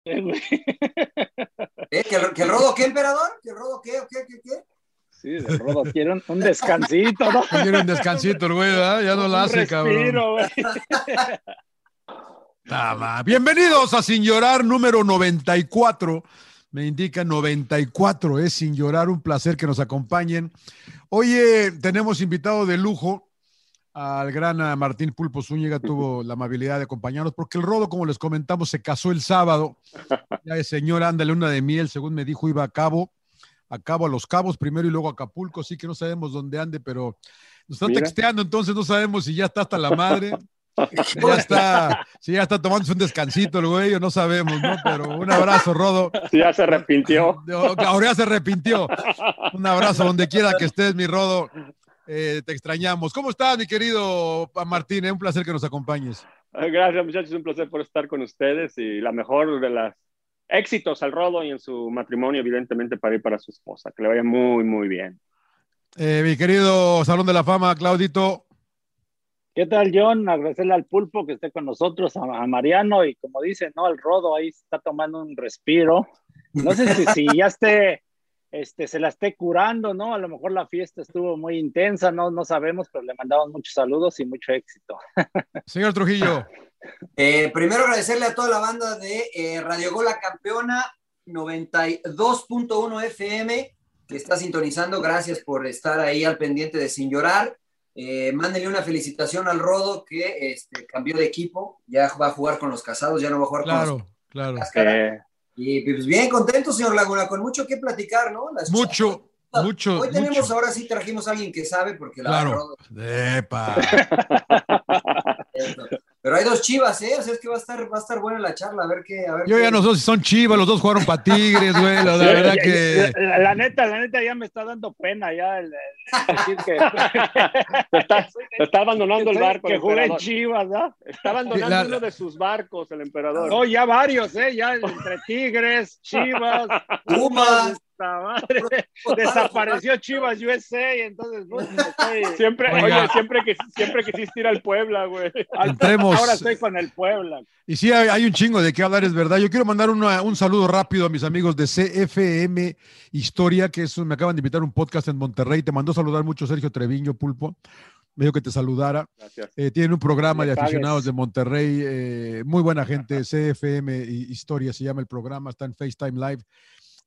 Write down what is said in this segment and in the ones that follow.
¿Eh? ¿Que, el, ¿Que, el rodo qué, emperador? ¿Que el rodo qué? ¿Qué? ¿Qué? ¿Qué? Sí, el rodo quiere un, un descansito, ¿no? Quiere un descansito el güey, ¿verdad? Ya no lo hace, respiro, cabrón. Bienvenidos a Sin Llorar número 94. Me indica 94, es Sin Llorar, un placer que nos acompañen. Oye, tenemos invitado de lujo al gran Martín Pulpo Zúñiga, tuvo la amabilidad de acompañarnos, porque el Rodo, como les comentamos, se casó el sábado. Ya el señor anda luna de miel, según me dijo, iba a cabo, a cabo a los cabos primero y luego a Acapulco, así que no sabemos dónde ande, pero nos están texteando, entonces no sabemos si ya está hasta la madre. Si ya está, si ya está tomándose un descansito el güey, no sabemos, ¿no? Pero un abrazo, Rodo. Sí, ya se arrepintió. Ahora ya se arrepintió. Un abrazo donde quiera que estés, mi Rodo. Eh, te extrañamos. ¿Cómo estás, mi querido Martín? Es un placer que nos acompañes. Gracias, muchachos. Un placer por estar con ustedes y la mejor de los éxitos al Rodo y en su matrimonio, evidentemente, para ir para su esposa. Que le vaya muy, muy bien. Eh, mi querido Salón de la Fama, Claudito. ¿Qué tal, John? Agradecerle al pulpo que esté con nosotros, a, a, Mariano, y como dice, ¿no? El rodo ahí está tomando un respiro. No sé si, si ya esté, este, se la esté curando, ¿no? A lo mejor la fiesta estuvo muy intensa, no, no sabemos, pero le mandamos muchos saludos y mucho éxito. Señor Trujillo. Eh, primero agradecerle a toda la banda de eh, Radio Gola Campeona 92.1 FM que está sintonizando. Gracias por estar ahí al pendiente de Sin Llorar. Eh, mándenle una felicitación al Rodo que este, cambió de equipo, ya va a jugar con los casados, ya no va a jugar claro, con los Claro, claro. Y pues bien contento, señor Laguna, con mucho que platicar, ¿no? Las mucho, chavas. mucho. Hoy tenemos, mucho. ahora sí trajimos a alguien que sabe, porque la Claro. Epa. Pero hay dos chivas, ¿eh? O sea, es que va a estar, va a estar buena la charla, a ver qué. A ver Yo qué... ya no sé si son chivas, los dos jugaron para Tigres, güey. La, la verdad que. La, la, neta, la neta ya me está dando pena ya el, el decir que. está, abandonando el barco. Que el juegue en. Chivas, ¿no? Está abandonando La- uno de sus barcos, el emperador. No, ya varios, ¿eh? Ya entre Tigres, Chivas, Pumas. Esta madre. Desapareció Chivas USA y entonces pues, estoy... Siempre, Oiga. oye, siempre, que, siempre quisiste ir al Puebla, güey. Entremos. Ahora estoy con el Puebla. Y sí, hay, hay un chingo de qué hablar, es verdad. Yo quiero mandar una- un saludo rápido a mis amigos de CFM Historia, que es, un- me acaban de invitar a un podcast en Monterrey. Te mandó saludar mucho Sergio Treviño, Pulpo. Me dijo que te saludara. Eh, tienen un programa de aficionados de Monterrey, eh, muy buena gente, CFM Historia se llama el programa, está en FaceTime Live,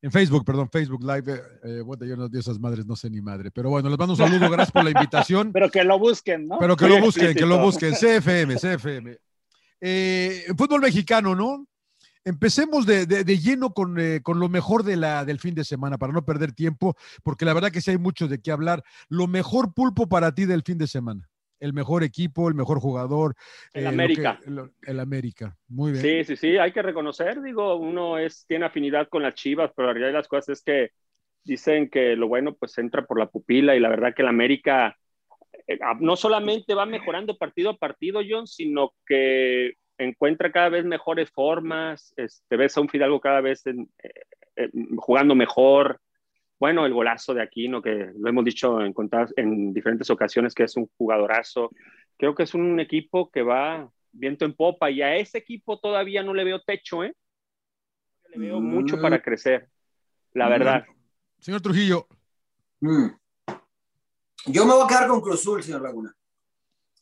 en Facebook, perdón, Facebook Live. eh, eh, bueno, yo no de esas madres no sé ni madre, pero bueno, les mando un saludo, gracias por la invitación, Pero que lo busquen, ¿no? pero que Muy lo busquen, que lo busquen, CFM, CFM. Eh, fútbol mexicano, ¿no? Empecemos de, de- de lleno con, eh, con lo mejor de la, del fin de semana, para no perder tiempo, porque la verdad que sí hay mucho de qué hablar. Lo mejor pulpo para ti del fin de semana. El mejor equipo, el mejor jugador. El lo América. que- el América. Muy bien. Sí, sí, sí, hay que reconocer, digo, uno es, tiene afinidad con las chivas, pero la realidad de las cosas es que dicen que lo bueno pues entra por la pupila y la verdad que el América eh, no solamente va mejorando partido a partido, John, sino que encuentra cada vez mejores formas, este, ves a un Fidalgo cada vez en- eh, eh, jugando mejor. Bueno, el golazo de Aquino, que lo hemos dicho en, contadas- en diferentes ocasiones, que es un jugadorazo. Creo que es un equipo que va viento en popa y a ese equipo todavía no le veo techo, ¿eh? Le veo Mm. mucho para crecer, la Mm. verdad. Señor Trujillo, Mm. Yo me voy a quedar con Cruz Azul, señor Laguna.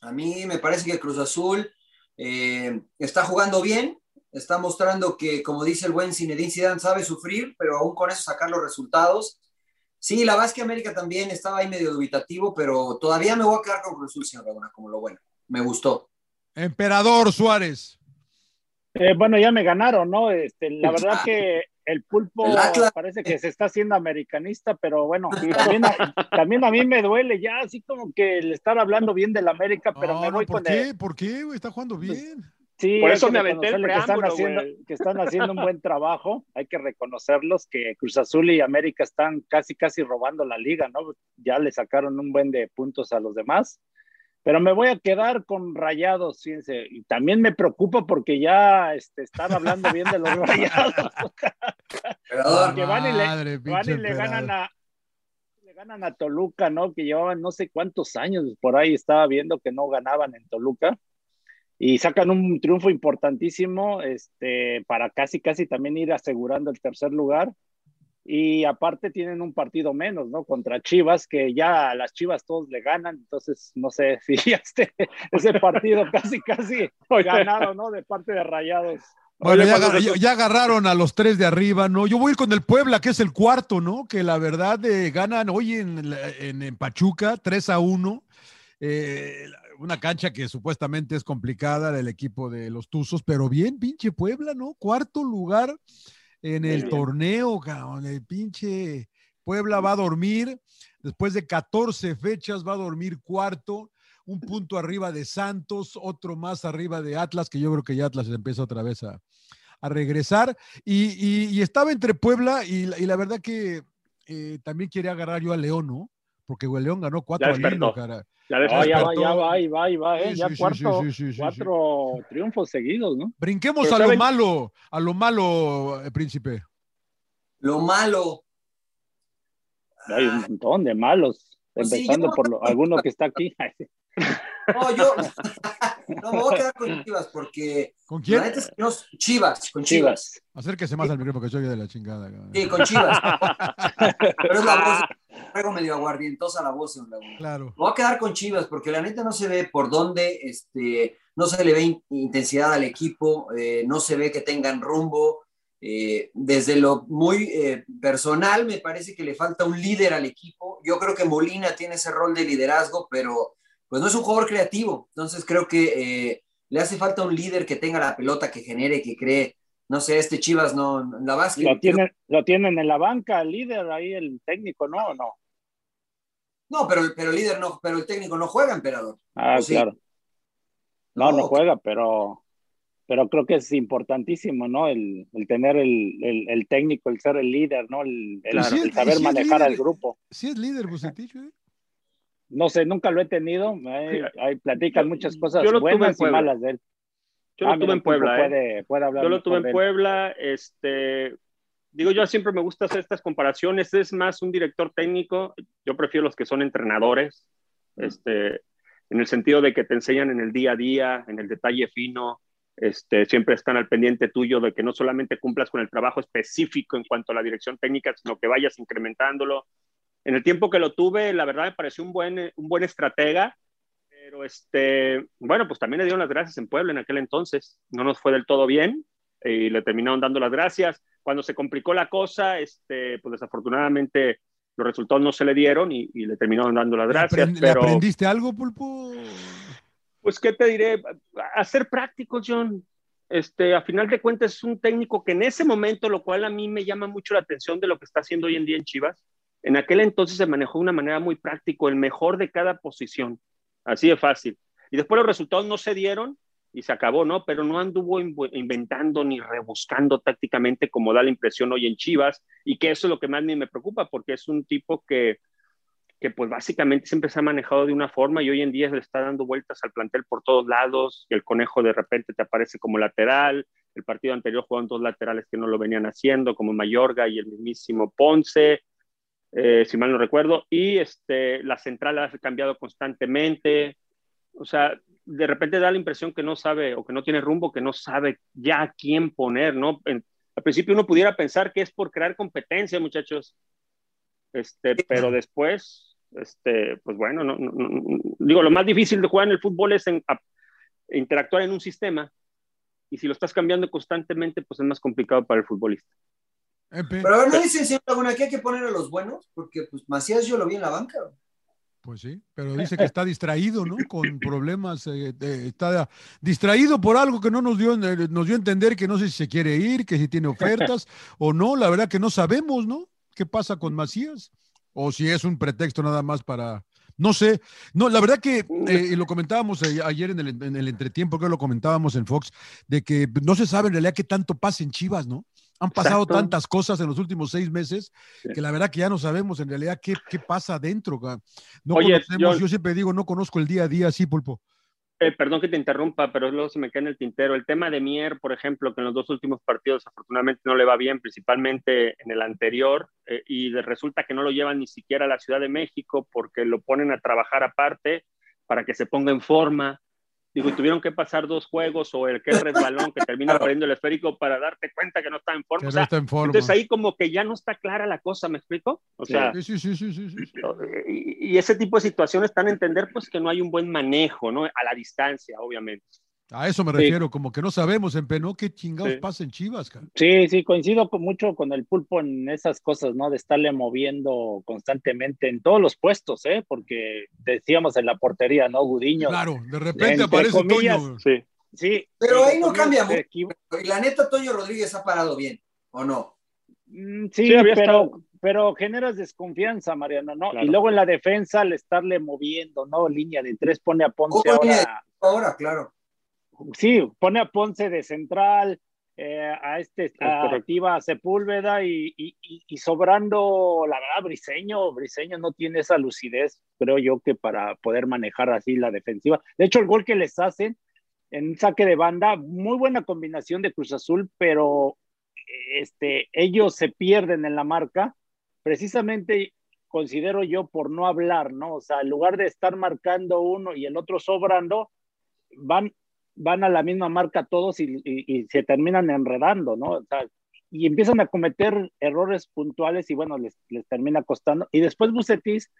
A mí me parece que Cruz Azul eh, está jugando bien, está mostrando que, como dice el buen Zinedine Zidane, sabe sufrir, pero aún con eso sacar los resultados. Sí, la verdad es que América también estaba ahí medio dubitativo, pero todavía me voy a quedar con Cruz Azul, señor Laguna, como lo bueno. Me gustó. Emperador Suárez. Eh, bueno, ya me ganaron, ¿no? Este, la verdad que el pulpo El parece que se está haciendo americanista, pero bueno, también a, también a mí me duele ya, así como que el estar hablando bien del América, pero No, me no, voy ¿Por con qué? el, ¿Por qué? Está jugando Pues, bien. Sí, Por eso que me aventé el que están, haciendo, que están haciendo un buen trabajo, hay que reconocerlos, que Cruz Azul y América están casi, casi robando la liga, ¿no? Ya le sacaron un buen de puntos a los demás, pero me voy a quedar con Rayados, fíjense, y también me preocupa porque ya este, están hablando bien de los Rayados, Emperador, que van y le, Madre, van y le ganan a le ganan a Toluca, ¿no? Que llevaban no sé cuántos años por ahí. Estaba viendo que no ganaban en Toluca. Y sacan un triunfo importantísimo este, para casi, casi también ir asegurando el tercer lugar. Y aparte tienen un partido menos, ¿no? Contra Chivas, que ya a las Chivas todos le ganan, entonces no sé si este, ese partido casi, casi ganado, ¿no? De parte de Rayados. Bueno, ya, agarraron a los tres de arriba, ¿no? Yo voy a ir con el Puebla, que es el cuarto, ¿no? Que la verdad eh, ganan hoy en, en, Pachuca 3 a 1. Eh, una cancha que supuestamente es complicada del equipo de los Tuzos, pero bien, pinche Puebla, ¿no? Cuarto lugar en el torneo, cabrón. El pinche Puebla va a dormir. Después de 14 fechas, va a dormir cuarto. Un punto arriba de Santos, otro más arriba de Atlas, que yo creo que ya Atlas empieza otra vez a, regresar. Y, estaba entre Puebla y, la verdad que eh, también quería agarrar yo a León, ¿no? Porque León ganó cuatro al hilo, cara. Ya, va, ya va, ya va, va, va, ¿eh? ya cuatro, cuatro triunfos seguidos, ¿no? Brinquemos a lo malo, a lo malo, eh, príncipe. Lo malo. Hay un montón de malos, pues empezando por lo, alguno que está aquí. No, yo no me voy a quedar con Chivas porque. ¿Con quién? Chivas, con Chivas. Acérquese más al micrófono porque soy de la chingada. Sí, con Chivas. Pero es la voz, juego medio aguardientosa la voz en la Claro. Me voy a quedar con Chivas porque la neta no se ve por dónde, este, no se le ve intensidad al equipo, eh, no se ve que tengan rumbo. Eh, desde lo muy eh, personal, me parece que le falta un líder al equipo. Yo creo que Molina tiene ese rol de liderazgo, pero pues no es un jugador creativo. Entonces creo que eh, le hace falta un líder que tenga la pelota, que genere, que cree. No sé, este Chivas no, la base. Lo tienen, lo tienen en la banca, el líder ahí, el técnico, ¿no? ¿O no? No, pero, pero el líder no, pero el técnico no juega, emperador. Ah, claro. No, no, juega, pero, pero creo que es importantísimo, ¿no? El, tener el, técnico, el ser el líder, ¿no? El, saber manejar al grupo. Sí es líder, Bucetich, ¿eh? No sé, nunca lo he tenido. Ahí, platican muchas cosas buenas y malas de él. Yo lo ah, tuve en Puebla. ¿eh? Puede, hablar yo lo tuve en Puebla. Este, digo, yo siempre me gusta hacer estas comparaciones. Es más un director técnico. Yo prefiero los que son entrenadores. Este, en el sentido de que te enseñan en el día a día, en el detalle fino. Este, siempre están al pendiente tuyo de que no solamente cumplas con el trabajo específico en cuanto a la dirección técnica, sino que vayas incrementándolo, en el tiempo que lo tuve, la verdad me pareció un buen, un buen estratega, pero este, bueno, pues también le dieron las gracias en Puebla en aquel entonces. No nos fue del todo bien y le terminaron dando las gracias. Cuando se complicó la cosa, este, pues desafortunadamente los resultados no se le dieron y, le terminaron dando las gracias. pero, aprendiste algo, Pulpo? Pues, ¿qué te diré? A ser práctico, John. Este, a final de cuentas, es un técnico que en ese momento, lo cual a mí me llama mucho la atención de lo que está haciendo hoy en día en Chivas, en aquel entonces se manejó de una manera muy práctica, el mejor de cada posición, así de fácil. Y después los resultados no se dieron y se acabó, ¿no? Pero no anduvo inventando ni rebuscando tácticamente como da la impresión hoy en Chivas y que eso es lo que más me preocupa porque es un tipo que, que pues básicamente siempre se ha manejado de una forma y hoy en día le está dando vueltas al plantel por todos lados, el conejo de repente te aparece como lateral, el partido anterior jugaron dos laterales que no lo venían haciendo, como Mayorga y el mismísimo Ponce, eh, si mal no recuerdo, y este, la central ha cambiado constantemente. O sea, de repente da la impresión que no sabe o que no tiene rumbo, que no sabe ya a quién poner, ¿no? al principio uno pudiera pensar que es por crear competencia, muchachos, este, pero después, este, pues bueno, no, digo, lo más difícil de jugar en el fútbol es interactuar en un sistema y si lo estás cambiando constantemente, pues es más complicado para el futbolista. Pero a ver, ¿no dicen señor Laguna que hay que poner a los buenos? Porque pues Macías yo lo vi en la banca. Pues sí, pero dice que está distraído, ¿no? Con problemas, eh, está distraído por algo que no nos dio, eh, nos dio a entender que no sé si se quiere ir, que si tiene ofertas o no, la verdad que no sabemos, ¿no? ¿Qué pasa con Macías? O si es un pretexto nada más para, no sé, no, la verdad que eh, lo comentábamos ayer en el, en el entretiempo, que lo comentábamos en Fox, de que no se sabe en realidad qué tanto pasa en Chivas, ¿no? Han pasado tantas cosas en los últimos seis meses que la verdad que ya no sabemos en realidad qué, qué pasa adentro. No conocemos, yo, siempre digo, no conozco el día a día así, Pulpo. Eh, perdón que te interrumpa, pero luego se me queda en el tintero. El tema de Mier, por ejemplo, que en los dos últimos partidos afortunadamente no le va bien, principalmente en el anterior, eh, y resulta que no lo llevan ni siquiera a la Ciudad de México porque lo ponen a trabajar aparte para que se ponga en forma Digo, tuvieron que pasar dos juegos o el que es resbalón que termina perdiendo el esférico para darte cuenta que no está en forma. Que no está en forma. Entonces ahí como que ya no está clara la cosa, ¿me explico? O sea, Sí, sí, sí, sí, sí, sí. y, y ese tipo de situaciones están a entender pues que no hay un buen manejo, ¿no? A la distancia, obviamente. A eso me Sí. refiero, como que no sabemos en Penó qué chingados Sí. pasa en Chivas, cara. Sí, sí, coincido con mucho con el pulpo en esas cosas, ¿no? De estarle moviendo constantemente en todos los puestos, ¿eh? Porque decíamos en la portería, ¿no? Gudiño. Claro, de repente Entre aparece comillas, Toño. Sí. Sí. Pero ahí no cambia mucho. Y la neta, Toño Rodríguez ha parado bien, ¿o no? Mm, Sí, pero, estado- pero generas desconfianza, Mariano, ¿no? Claro. Y luego en la defensa al estarle moviendo, ¿no? Línea de tres, pone a Ponce ahora. Ahora, claro. Sí, pone a Ponce de central, eh, a este, a Sepúlveda y, y, sobrando, la verdad, Briseño, Briseño no tiene esa lucidez, creo yo, que para poder manejar así la defensiva. De hecho, el gol que les hacen en saque de banda, muy buena combinación de Cruz Azul, pero este, ellos se pierden en la marca, precisamente considero yo por no hablar, ¿no? O sea, en lugar de estar marcando uno y el otro sobrando, van, van a la misma marca todos y, y- y se terminan enredando, ¿no? O sea, y empiezan a cometer errores puntuales y bueno, les, les termina costando. Y después Bucetis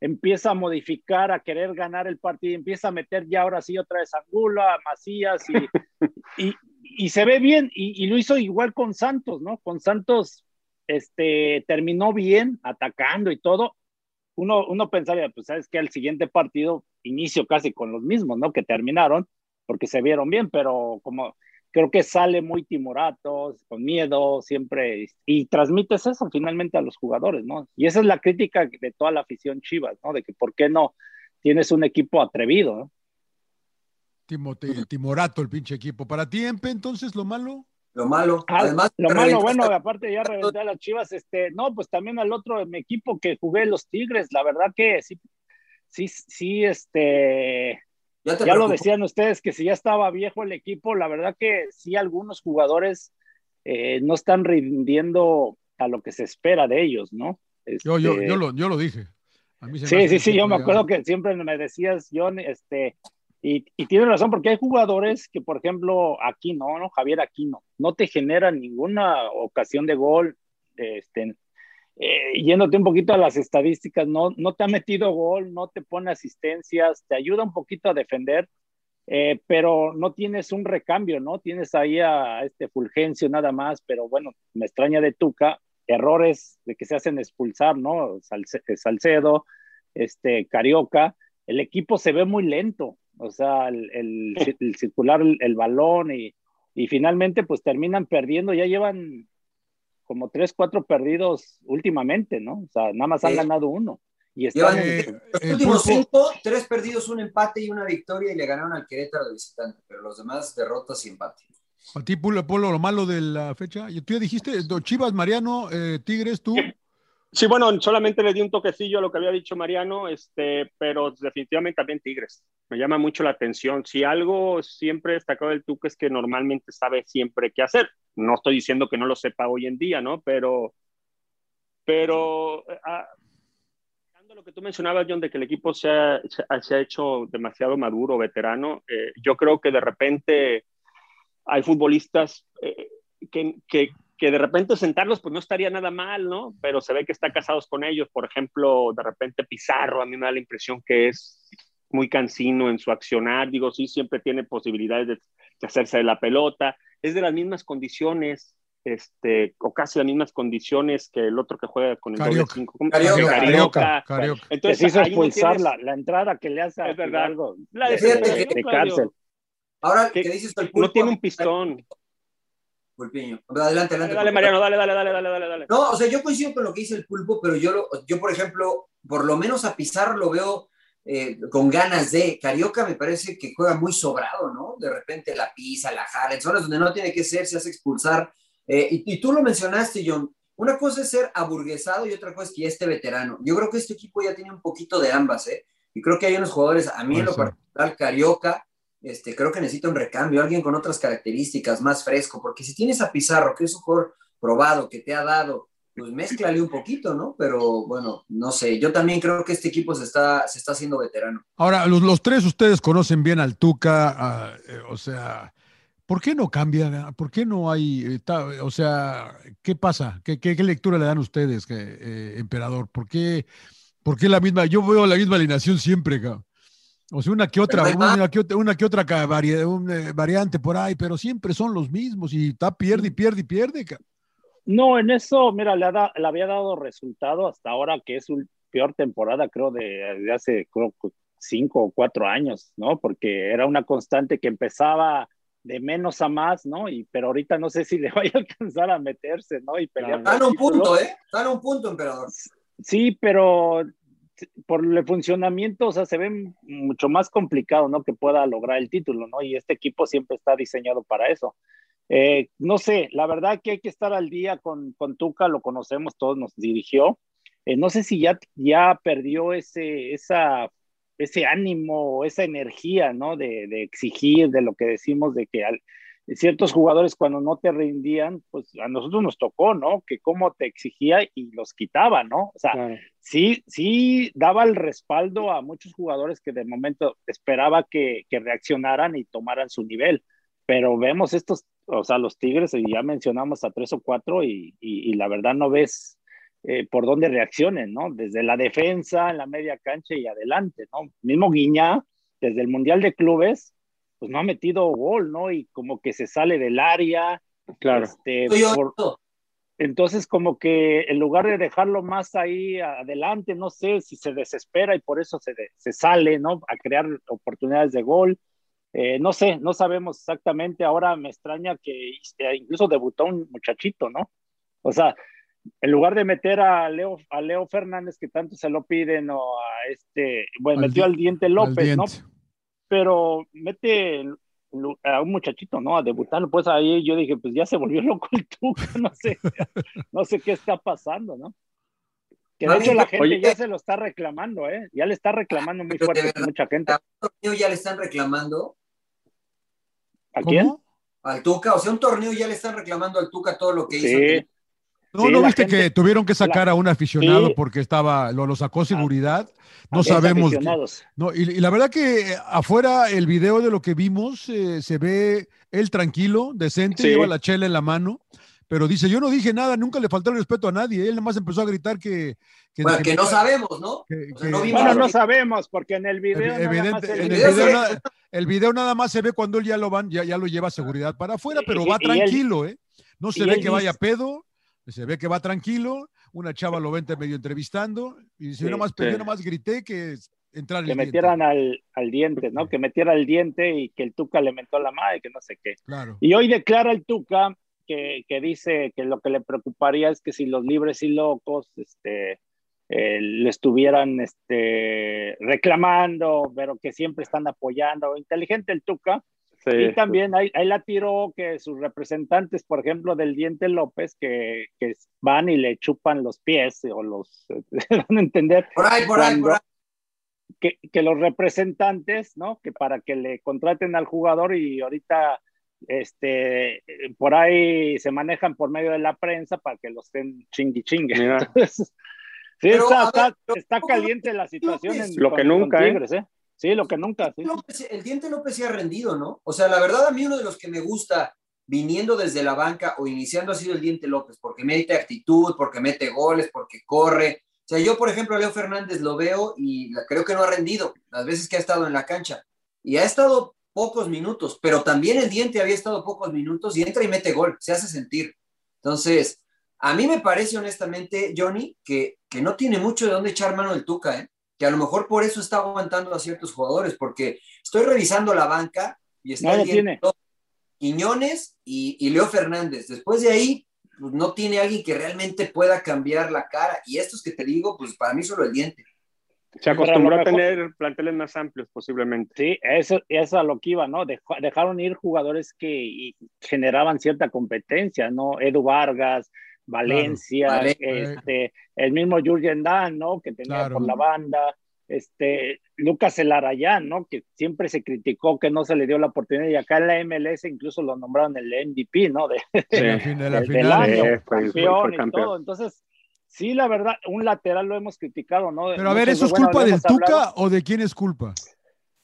empieza a modificar, a querer ganar el partido, empieza a meter ya ahora sí otra vez Angulo, a Macías y, y, y se ve bien y, y lo hizo igual con Santos, ¿no? Con Santos este, terminó bien, atacando y todo. Uno, uno pensaría, pues sabes que el siguiente partido inicio casi con los mismos, ¿no? Que terminaron, porque se vieron bien, pero como creo que sale muy timorato, con miedo, siempre, y transmites eso finalmente a los jugadores, ¿no? Y esa es la crítica de toda la afición Chivas, ¿no? De que por qué no tienes un equipo atrevido, ¿no? Timote- Timorato, el pinche equipo. Para ti, Empe, entonces, lo malo. Lo malo. Ah, Además, lo malo, bueno, aparte ya reventé a las Chivas, este, no, pues también al otro de mi equipo que jugué los Tigres, la verdad que sí, sí, sí, este, ya lo decían ustedes que si ya estaba viejo el equipo, la verdad que sí algunos jugadores eh, no están rindiendo a lo que se espera de ellos, ¿no? Yo, yo, Este, yo, lo, yo lo dije. A mí se Sí, sí, sí, yo me acuerdo que siempre me decías, John, este, y, y tienes razón, porque hay jugadores que, por ejemplo, Aquino, ¿no? Javier Aquino, no te genera ninguna ocasión de gol, este, eh, yéndote un poquito a las estadísticas, no, no te ha metido gol, no te pone asistencias, te ayuda un poquito a defender, eh, pero no tienes un recambio, ¿no? Tienes ahí a este Fulgencio nada más, pero bueno, me extraña de Tuca, errores de que se hacen expulsar, ¿no? Salce- Salcedo, este, Carioca, el equipo se ve muy lento, o sea, el, el- el circular el, el balón y, y finalmente pues terminan perdiendo, ya llevan como tres, cuatro perdidos últimamente, ¿no? O sea, nada más han ganado uno. Y están, Llevan Eh, los últimos Pulpo- cinco, tres perdidos, un empate y una victoria y le ganaron al Querétaro de visitante, pero los demás derrotas y empate. A ti, Polo, Polo, lo malo de la fecha. Y Tú ya dijiste, Chivas, Mariano, eh, Tigres, tú. Sí, bueno, solamente le di un toquecillo a lo que había dicho Mariano, este, pero definitivamente también Tigres. Me llama mucho la atención. Si algo siempre destacado del Tuca es que normalmente sabe siempre qué hacer. No estoy diciendo que no lo sepa hoy en día, ¿no? Pero, pero ah, dando lo que tú mencionabas, John, de que el equipo se ha- se ha hecho demasiado maduro, veterano, eh, yo creo que de repente hay futbolistas eh, que, que, que de repente sentarlos pues no estaría nada mal, ¿no? Pero se ve que está casados con ellos. Por ejemplo, de repente Pizarro, a mí me da la impresión que es muy cansino en su accionar. Digo, sí, siempre tiene posibilidades de, de hacerse de la pelota. Es de las mismas condiciones, este, o casi las mismas condiciones que el otro que juega con el doble Carioca. cinco. ¿Cómo? Carioca. Carioca, Carioca. que Entonces, hizo no expulsar tienes- la, la entrada que le hace a Es verdad. Hidalgo La de, de- cárcel. Ahora Que dices el No tiene un pistón. Pulpiño. Adelante, adelante. Dale, dale, Mariano, dale, dale, dale, dale, dale, dale. No, o sea, yo coincido con lo que dice el pulpo, pero yo, lo- yo por ejemplo, por lo menos a Pizarro lo veo eh, con ganas de. Carioca me parece que juega muy sobrado, ¿no? De repente la pisa, la jala, en zonas donde no tiene que ser, se hace expulsar. Eh, y, y tú lo mencionaste, John. Una cosa es ser aburguesado y otra cosa es que ya esté veterano. Yo creo que este equipo ya tiene un poquito de ambas, ¿eh? Y creo que hay unos jugadores, a mí en lo particular, Carioca, este, creo que necesita un recambio, alguien con otras características, más fresco, porque si tienes a Pizarro, que es un jugador probado, que te ha dado, pues mézclale un poquito, ¿no? Pero bueno, no sé, yo también creo que este equipo se está, se está haciendo veterano. Ahora, los, los tres ustedes conocen bien al Tuca, eh, o sea, ¿por qué no cambia? ¿Por qué no hay, o sea, qué pasa? ¿Qué, qué- qué lectura le dan ustedes, eh, emperador? ¿Por qué, por qué la misma? Yo veo la misma alineación siempre, cabrón. O sea, una que otra, una que otra, una que otra vari- un, eh, variante por ahí, pero siempre son los mismos y está pierde y pierde y pierde. No, en eso, mira, le, ha da- le había dado resultado hasta ahora que es su peor temporada, creo, de, de hace creo, cinco o cuatro años, ¿no? Porque era una constante que empezaba de menos a más, ¿no? Y, pero ahorita no sé si le vaya a alcanzar a meterse, ¿no? Y pelear. Están un título. punto, ¿eh? Están a un punto, emperador. Sí, pero por el funcionamiento, o sea, se ve mucho más complicado, ¿no? Que pueda lograr el título, ¿no? Y este equipo siempre está diseñado para eso. Eh, no sé, la verdad que hay que estar al día con, con Tuca, lo conocemos, todos nos dirigió. Eh, no sé si ya, ya perdió ese, esa, ese ánimo, esa energía, ¿no? De, de exigir, de lo que decimos, de que al, ciertos jugadores cuando no te rendían, pues a nosotros nos tocó, ¿no? Que cómo te exigía y los quitaba, ¿no? O sea, Claro. sí, sí daba el respaldo a muchos jugadores que de momento esperaba que, que reaccionaran y tomaran su nivel. Pero vemos estos, o sea, los Tigres, y ya mencionamos a tres o cuatro, y, y, y la verdad no ves eh, por dónde reaccionen, ¿no? Desde la defensa, en la media cancha y adelante, ¿no? Mismo Guiñá, desde el Mundial de Clubes, pues no ha metido gol, ¿no? Y como que se sale del área. Claro. Este, por- entonces, como que en lugar de dejarlo más ahí adelante, no sé si se desespera y por eso se, de- se sale, ¿no? A crear oportunidades de gol. Eh, no sé, no sabemos exactamente. Ahora me extraña que eh, incluso debutó un muchachito, ¿no? O sea, en lugar de meter a Leo, a Leo Fernández, que tanto se lo piden, o a este, bueno, Al metió al Diente Al López, ¿no? Pero mete a un muchachito, ¿no? A debutar, pues ahí yo dije, pues ya se volvió loco el Tuca, no sé, no sé qué está pasando, ¿no? Que de hecho la gente oye, ya se lo está reclamando, ¿eh? Ya le está reclamando muy fuerte verdad. mucha gente. A un torneo ya le están reclamando ¿A ¿Cómo? quién? al Tuca, o sea, un torneo ya le están reclamando al Tuca todo lo que hizo. No, Sí, ¿no viste gente- que tuvieron que sacar la- a un aficionado Sí. porque estaba, lo, lo sacó seguridad? No a sabemos. No, y, y la verdad que eh, afuera el video de lo que vimos eh, se ve él tranquilo, decente, Sí. lleva la chela en la mano, pero dice, yo no dije nada, nunca le faltó el respeto a nadie. Él nada más empezó a gritar que... que- Bueno, que no sabemos, ¿no? que- O sea, no vimos Bueno, no sabemos, porque en el video. Evi- nada más evidente- el en el video nada, el video nada más se ve cuando él ya lo van, ya, ya lo lleva a seguridad para afuera, pero Y- va y él- tranquilo, ¿eh? No se ve que vaya dice- pedo, se ve que va tranquilo, una chava lo vente medio entrevistando, y dice, yo Sí, yo nada más grité que entrar el que diente. metieran al, al diente, ¿no? Que metiera el diente y que el Tuca le mentó la madre, que no sé qué. Claro. Y hoy declara el Tuca que, que dice que lo que le preocuparía es que si los libres y locos este, eh, le estuvieran este, reclamando, pero que siempre están apoyando. Inteligente el Tuca. Sí. Y también ahí, ahí la tiró que sus representantes, por ejemplo, del Diente López, que, que van y le chupan los pies o los, van a entender, Por ahí, por ahí, por ahí. que, que los representantes, ¿no? Que para que le contraten al jugador y ahorita este, por ahí se manejan por medio de la prensa para que los estén chingui chingue. Entonces, sí, Pero, está, ver, está, pero está ¿cómo caliente la situación. En, Lo que con- con nunca, ¿eh? Tigres, ¿eh? Sí, lo que nunca. el diente López se ha rendido, ¿no? O sea, la verdad, a mí uno de los que me gusta viniendo desde la banca o iniciando ha sido el diente López, porque mete actitud, porque mete goles, porque corre. O sea, yo, por ejemplo, Leo Fernández lo veo y creo que no ha rendido las veces que ha estado en la cancha. Y ha estado pocos minutos, pero también el diente había estado pocos minutos y entra y mete gol, se hace sentir. Entonces, a mí me parece honestamente, Johnny, que, que no tiene mucho de dónde echar mano el Tuca, ¿eh? Que a lo mejor por eso está aguantando a ciertos jugadores, porque estoy revisando la banca y está No tiene. Quiñones y, y Leo Fernández. Después de ahí, pues, no tiene alguien que realmente pueda cambiar la cara. Y estos que te digo, pues para mí solo el diente. Se acostumbró a tener planteles más amplios, posiblemente. Sí, eso, eso es a lo que iba, ¿no? Dej- dejaron ir jugadores que generaban cierta competencia, ¿no? Edu Vargas, Valencia, Vale. este, el mismo Jurgen Dan, ¿no? Que tenía Claro. por la banda, este, Lucas Elarayán, ¿no? Que siempre se criticó que no se le dio la oportunidad y acá en la MLS incluso lo nombraron el MVP, ¿no? De, De la fin- de la del- final. año, Sí, fue- campeón fue y campeón. todo. Entonces, Sí, la verdad, un lateral lo hemos criticado, ¿no? Pero a ver, ¿eso es culpa del Tuca o de quién es culpa?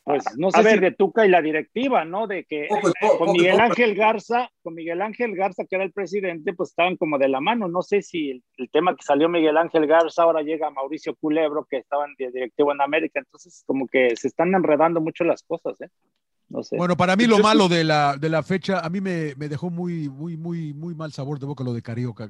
Pues no sé si de Tuca y la directiva, ¿no? De que con Miguel Ángel Garza, con Miguel Ángel Garza, que era el presidente, pues estaban como de la mano. No sé si el, tema que salió Miguel Ángel Garza, ahora llega Mauricio Culebro, que estaba en directivo en América. Entonces, como que se están enredando mucho las cosas, ¿eh? No sé. Bueno, para mí lo malo de la, de la fecha, a mí me, me, dejó muy, muy, muy, muy mal sabor de boca lo de Carioca.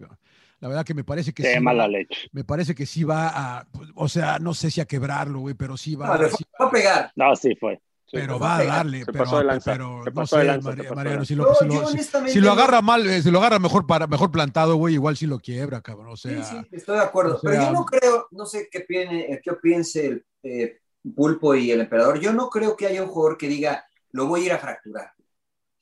La verdad que me parece que sí. mala leche. Me parece que sí va a, o sea, no sé si a quebrarlo, güey, pero sí va, no, a pegar. No, sí fue. pero va a darle, pero, pero no sé, Mariano, si lo, si, lo, agarra mal, eh, si lo agarra mejor para mejor plantado, güey, igual sí lo quiebra, cabrón. O sea, sí, sí, estoy de acuerdo. pero yo no creo, no sé qué, piense, qué piense el eh, Pulpo y el Emperador. Yo no creo que haya un jugador que diga, lo voy a ir a fracturar.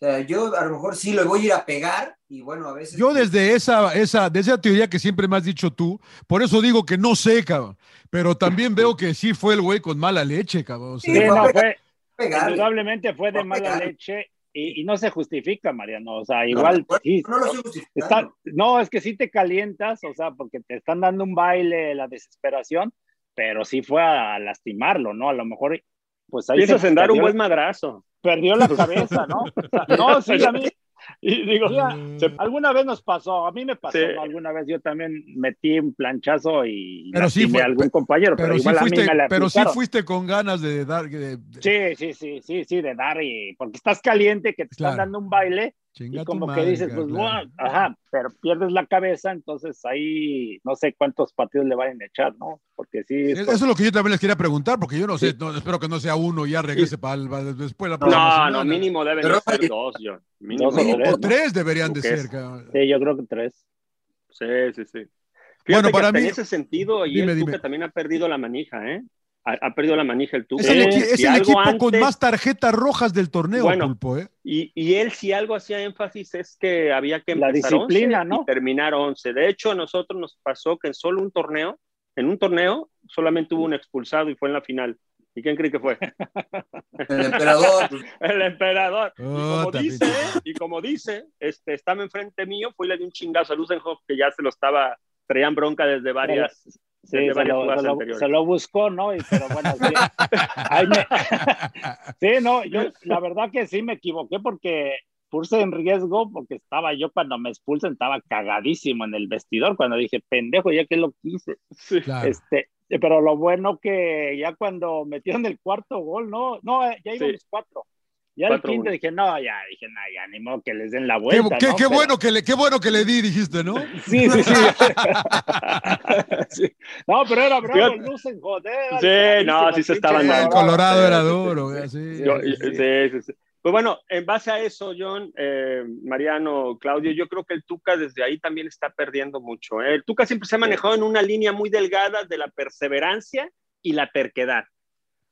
O sea, yo a lo mejor sí lo voy a ir a pegar y bueno, a veces... Yo desde esa, esa, desde esa teoría que siempre me has dicho tú, por eso digo que no sé, cabrón, pero también veo que sí fue el güey con mala leche, cabrón. sí, no, fue, indudablemente fue de mala leche y, no se justifica, Mariano. O sea, igual. No, no, está, no, es que sí te calientas, o sea, porque te están dando un baile, la desesperación, pero sí fue a lastimarlo, ¿no? A lo mejor, pues ahí. Piensas en dar un buen madrazo perdió la cabeza, ¿no? no, sí, a mí. Y digo, mm. alguna vez nos pasó, a mí me pasó, alguna vez yo también metí un planchazo y pero sí fue, algún compañero, pero, igual sí fuiste, a mí me Pero sí fuiste con ganas de dar. Sí, sí, sí, sí, sí, de dar, y porque estás caliente, que te están dando un baile, y como que dices, pues, ajá, pero pierdes la cabeza, entonces ahí no sé cuántos partidos le vayan a echar, ¿no? Porque sí. Eso es lo que yo también les quería preguntar, porque yo no sé, espero que no sea uno y ya regrese para el, después la No, no, mínimo deben ser dos, yo. Mínimo, o tres, deberían de ser. Sí, yo creo que tres. Sí, sí, sí. bueno, para mí. En ese sentido, y el Tuca también ha perdido la manija, ¿eh? Ha, perdido la manija el Tuca. Es el, equipo con más tarjetas rojas del torneo, Pulpo, ¿eh? y, y, él si algo hacía énfasis es que había que empezar la disciplina, ¿no? y terminar 11. De hecho, a nosotros nos pasó que en solo un torneo, en un torneo, solamente hubo un expulsado y fue en la final. ¿Y quién cree que fue? El emperador. el emperador. y, como dice, y como dice, este, estaba enfrente mío, fue y le di un chingazo a Lusenhoff que ya se lo estaba, traían bronca desde varias, Sí, se lo, se, lo, buscó, ¿no? Y, pero bueno, sí. sí, no, yo la verdad que sí me equivoqué porque puse en riesgo porque estaba yo cuando me expulsan, estaba cagadísimo en el vestidor cuando dije, pendejo, ya que lo quise. Este, pero lo bueno que ya cuando metieron el cuarto gol, no, no, ya iban los cuatro. Ya el quinto dije, no, ya, dije, no, ya, ni modo que les den la vuelta. Qué, qué, bueno, que le, qué bueno que le di, dijiste, ¿no? Sí, sí, sí. No, pero era bravo, lucen, joder. Sí, no, sí se estaban dando. El Colorado era duro, sí. sí, sí, sí. Pues bueno, en base a eso, John, eh, Mariano, Claudio, yo creo que el Tuca desde ahí también está perdiendo mucho. ¿eh? El Tuca siempre se ha manejado en una línea muy delgada de la perseverancia y la terquedad.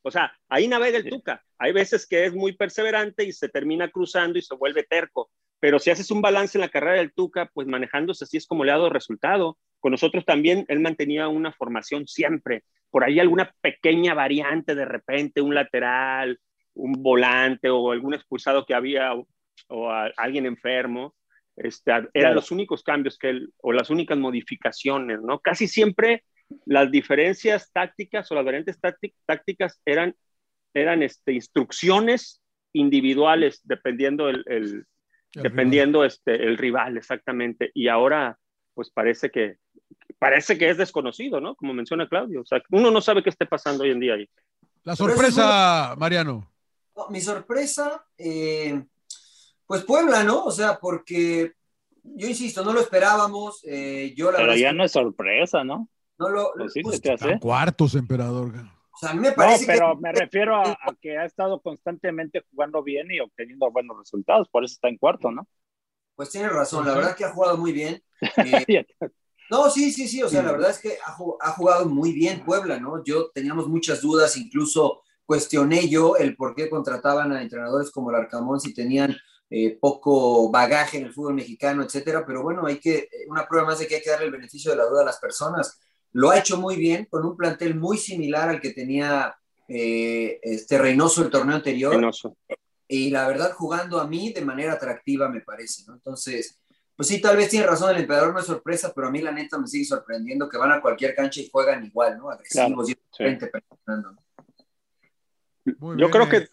O sea, ahí navega el Tuca. Hay veces que es muy perseverante y se termina cruzando y se vuelve terco. Pero si haces un balance en la carrera del Tuca, pues manejándose así es como le ha dado resultado. Con nosotros también él mantenía una formación siempre. Por ahí alguna pequeña variante de repente, un lateral, un volante o algún expulsado que había o, alguien enfermo. Este, eran los únicos cambios que él, o las únicas modificaciones, ¿no? Casi siempre las diferencias tácticas o las variantes tácticas eran, eran este, instrucciones individuales dependiendo el, dependiendo rival. este el rival exactamente. Y ahora pues parece que parece que es desconocido no como menciona Claudio. O sea uno no sabe qué esté pasando hoy en día ahí. La sorpresa Mariano. Mi sorpresa eh, pues Puebla no o sea porque yo insisto no lo esperábamos eh, yo la pero ya no es sorpresa no no lo. Pues sí, pues, cuartos, emperador. Sea, a mí me parece no, pero me refiero a, que ha estado constantemente jugando bien y obteniendo buenos resultados, por eso está en cuarto, ¿no? Pues tiene razón, la verdad que ha jugado muy bien. Eh, no, sí, sí, sí, o sea, la verdad es que ha, ha, jugado muy bien Puebla, ¿no? Yo teníamos muchas dudas, incluso cuestioné yo el por qué contrataban a entrenadores como el Arcamón si tenían eh, poco bagaje en el fútbol mexicano, etcétera, pero bueno, hay que, una prueba más de que hay que darle el beneficio de la duda a las personas. Lo ha hecho muy bien, con un plantel muy similar al que tenía eh, este Reynoso el torneo anterior. Reynoso. Y la verdad, jugando a mí de manera atractiva, me parece, ¿no? Entonces, pues sí, tal vez tiene razón el emperador, no es sorpresa, pero a mí la neta me sigue sorprendiendo que van a cualquier cancha y juegan igual, ¿no? Agresivos y sí. Yo creo que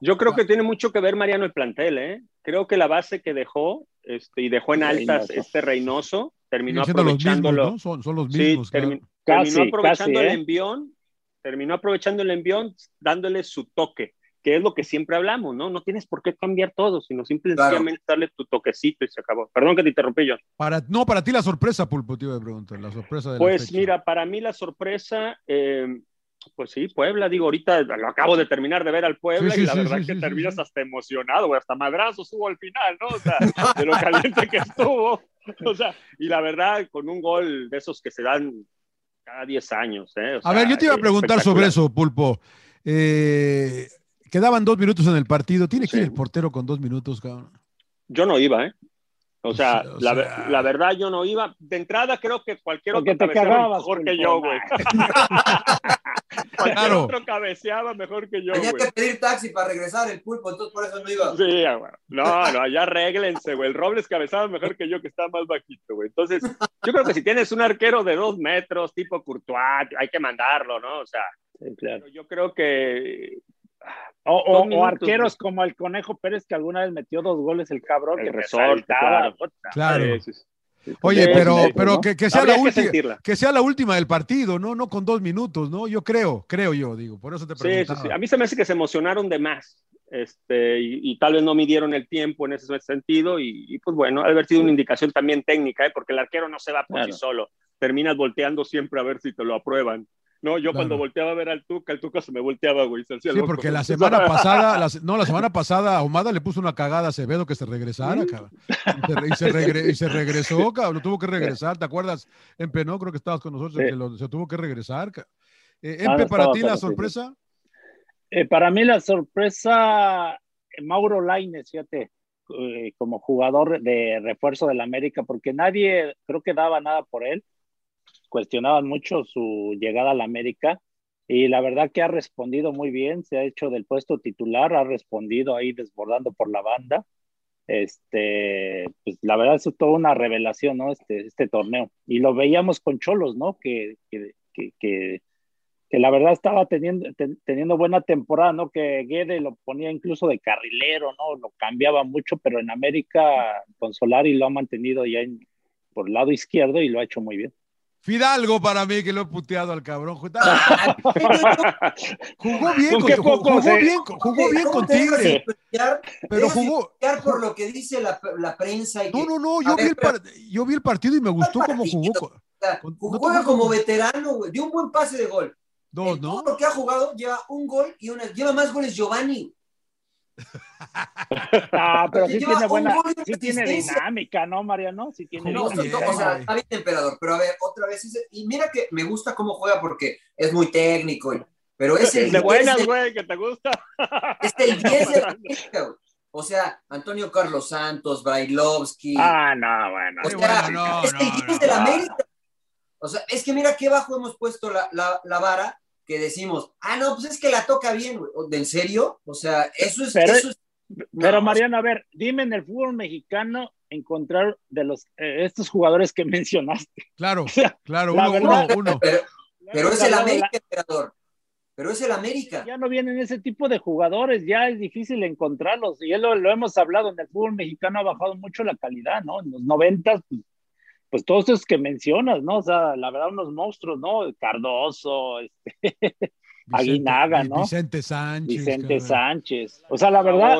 yo creo que tiene mucho que ver Mariano el plantel, ¿eh? Creo que la base que dejó este, y dejó en altas este Reynoso terminó aprovechándolo. son, los mismos. Sí, terminó aprovechando el ¿eh? envión, terminó aprovechando el envión, dándole su toque que es lo que siempre hablamos, ¿no? No tienes por qué cambiar todo, sino simplemente darle tu toquecito y se acabó. Perdón que te interrumpí yo. Para, no, para ti la sorpresa, Pulpo, te iba a preguntar, la sorpresa de Pues mira, para mí la sorpresa, eh, pues sí, Puebla, digo, ahorita lo acabo de terminar de ver al Puebla y la verdad que terminas hasta emocionado, hasta madrazos hubo al final, ¿no? O sea, de lo caliente que estuvo. O sea, y la verdad, con un gol de esos que se dan cada 10 años, ¿eh? a ver, yo te iba a preguntar sobre eso, Pulpo. Eh, Quedaban dos minutos en el partido. ¿Tiene que ir el portero con dos minutos, cabrón? Yo no iba, ¿eh? O sea, la, verdad yo no iba. De entrada creo que cualquier otro cabeceaba mejor que yo, güey. cualquier claro. otro cabeceaba mejor que yo, Tenía que pedir taxi para regresar el pulpo, entonces por eso no iba. Sí, güey. No, no, allá arréglense, güey. El Robles cabeceaba mejor que yo, que está más bajito, güey. Entonces, yo creo que si tienes un arquero de dos metros, tipo Courtois, hay que mandarlo, ¿no? O sea, claro. yo creo que o, arqueros como el Conejo Pérez, que alguna vez metió dos goles el cabrón, que resorte, claro. claro. Oye, pero, pero que, sea la última, que, sea la última del partido, ¿no? No con dos minutos, ¿no? Yo creo, creo yo, digo, por eso te pregunto. Sí, sí, A mí se me hace que se emocionaron de más, este, y, tal vez no midieron el tiempo en ese sentido, y, pues bueno, ha haber sido una indicación también técnica, ¿eh? porque el arquero no se va por sí solo, terminas volteando siempre a ver si te lo aprueban. No, yo cuando volteaba a ver al Tuca, el Tuca se me volteaba, güey. sí, porque la semana pasada, no, la semana pasada Ahumada le puso una cagada a Acevedo que se regresara, cabrón. Y se, y se, regresó, cabrón. Tuvo que regresar, ¿te acuerdas? En Penó, creo que estabas con nosotros, se tuvo que regresar. Eh, Empe, para ti la sorpresa. Eh, para mí la sorpresa, Mauro Laines, fíjate, eh, como jugador de refuerzo del América, porque nadie creo que daba nada por él cuestionaban mucho su llegada a la América y la verdad que ha respondido muy bien, se ha hecho del puesto titular, ha respondido ahí desbordando por la banda. Este, pues la verdad es toda una revelación, ¿no? Este, este torneo. Y lo veíamos con Cholos, ¿no? Que, que, que, que, la verdad estaba teniendo, teniendo buena temporada, ¿no? Que Guede lo ponía incluso de carrilero, ¿no? Lo cambiaba mucho, pero en América con Solari lo ha mantenido ya por el lado izquierdo y lo ha hecho muy bien. Fidalgo para mí, que lo he puteado al cabrón. jugó bien, jugó, jugó bien, jugó bien con Tigre. Pero jugó. por lo que dice la, la prensa. Y no, no, no, yo vi, el yo vi el partido y me gustó cómo jugó. Juega como veterano, güey. Dio un buen pase de gol. Dos, ¿no? Todo lo que ha jugado lleva un gol y una, lleva más goles Giovanni. Ah, pero sí tiene buena, sí tiene dinámica, ¿no, Mariano? Sí tiene no, no, o sea, está bien emperador, pero a ver, otra vez, y mira que me gusta cómo juega porque es muy técnico, pero es el de buenas, güey, que te gusta. Es el 10 de la O sea, Antonio Carlos Santos, Brailovsky. Ah, no, bueno. O sea, no, es el 10 de la América. O sea, es que mira qué bajo hemos puesto la, la, la vara que decimos, ah, no, pues es que la toca bien, güey. ¿En serio? O sea, eso es... Pero, eso es, pero Mariano, a ver, dime en el fútbol mexicano encontrar de los eh, estos jugadores que mencionaste. Claro, claro, uno, uno, uno, Pero, es el América, emperador. Pero es el América. Ya no vienen ese tipo de jugadores, ya es difícil encontrarlos. Y lo, lo hemos hablado, en el fútbol mexicano ha bajado mucho la calidad, ¿no? En los noventas, pues, pues todos esos que mencionas, ¿no? O sea, la verdad, unos monstruos, ¿no? Cardoso, este, Aguinaga, ¿no? Vicente Sánchez. Vicente Sánchez. O sea, la verdad,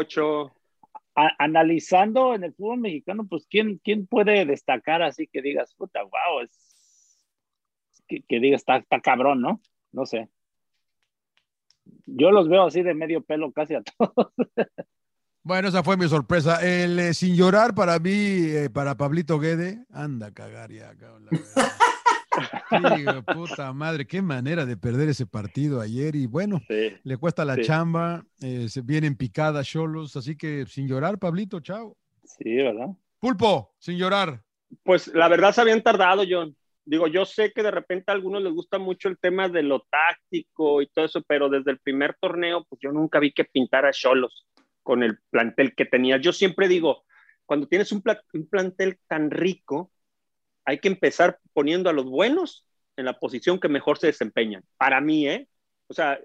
analizando en el fútbol mexicano, pues, ¿quién, ¿quién puede destacar así que digas, puta, wow, es. Que, que digas, está, está cabrón, ¿no? No sé. Yo los veo así de medio pelo casi a todos. Bueno, esa fue mi sorpresa. El eh, sin llorar para mí, eh, para Pablito Guede, anda a cagar ya, cabrón, puta madre, qué manera de perder ese partido ayer. Y bueno, le cuesta la chamba, eh, se vienen picadas Cholos, así que sin llorar, Pablito, chao. Sí, ¿verdad? Pulpo, sin llorar. Pues la verdad se habían tardado, John. Digo, yo sé que de repente a algunos les gusta mucho el tema de lo táctico y todo eso, pero desde el primer torneo, pues yo nunca vi que pintara Cholos con el plantel que tenía. Yo siempre digo, cuando tienes un, plantel tan rico, hay que empezar poniendo a los buenos en la posición que mejor se desempeñan. Para mí, ¿eh? O sea,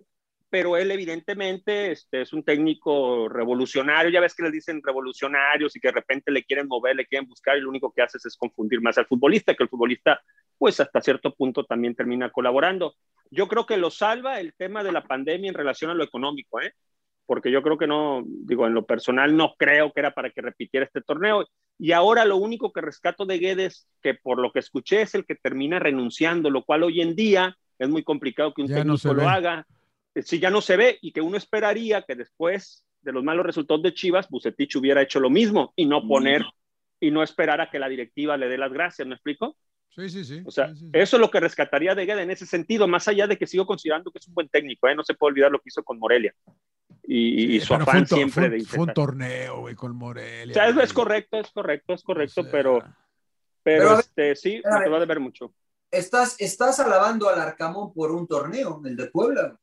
pero él evidentemente este, es un técnico revolucionario, ya ves que le dicen revolucionarios y que de repente le quieren mover, le quieren buscar y lo único que haces es confundir más al futbolista, que el futbolista pues hasta cierto punto también termina colaborando. Yo creo que lo salva el tema de la pandemia en relación a lo económico, ¿eh? Porque yo creo que no, digo, en lo personal no creo que era para que repitiera este torneo. Y ahora lo único que rescato de Guedes, que por lo que escuché es el que termina renunciando, lo cual hoy en día es muy complicado que un técnico lo haga si ya no se ve y que uno esperaría que después de los malos resultados de Chivas, Bucetich hubiera hecho lo mismo y no poner y no esperar a que la directiva le dé las gracias, ¿me explico? Sí, sí, sí. O sea, eso es lo que rescataría de Guede en ese sentido, más allá de que sigo considerando que es un buen técnico, ¿eh? no se puede olvidar lo que hizo con Morelia y, su afán siempre de Fue un torneo, güey, con Morelia. O sea, es, correcto, es correcto, es correcto, pero, pero, este, sí, te va a deber mucho. Estás, estás alabando al Arcamón por un torneo, el de Puebla.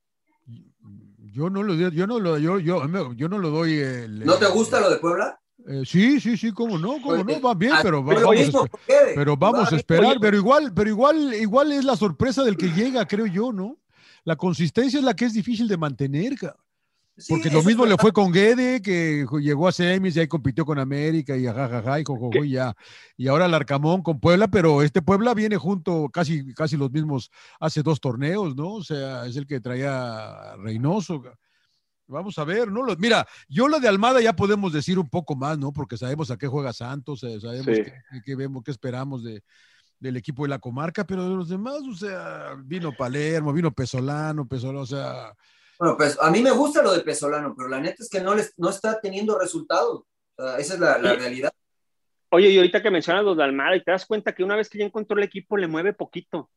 Yo no lo yo no lo yo, yo, yo no lo doy el, ¿No te gusta lo de Puebla? Eh, sí, sí, sí, cómo no, cómo no, va bien, pero, vamos, pero vamos a esperar, pero igual, pero igual, igual es la sorpresa del que llega, creo yo, ¿no? La consistencia es la que es difícil de mantener, porque lo mismo le fue con Guede, que llegó a semis y ahí compitió con América y jajaja y, y ya. Y ahora el Arcamón con Puebla, pero este Puebla viene junto casi, casi los mismos hace dos torneos, ¿no? O sea, es el que traía Reynoso. Vamos a ver, ¿no? Mira, yo lo de Almada ya podemos decir un poco más, ¿no? Porque sabemos a qué juega Santos, eh, sabemos qué, vemos, qué esperamos de, del equipo de la comarca, pero de los demás, o sea, vino Palermo, vino Pesolano, Pesolano, o sea, bueno, pues a mí me gusta lo de Pesolano, pero la neta es que no, les, no está teniendo resultados. esa es la, realidad. Oye, y ahorita que mencionas los de Almada, y te das cuenta que una vez que ya encontró el equipo, le mueve poquito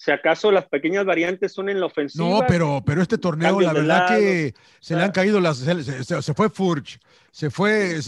si acaso las pequeñas variantes son en la ofensiva. No, pero, pero este torneo, la verdad que se le han caído las. Se, fue Furch, se fue.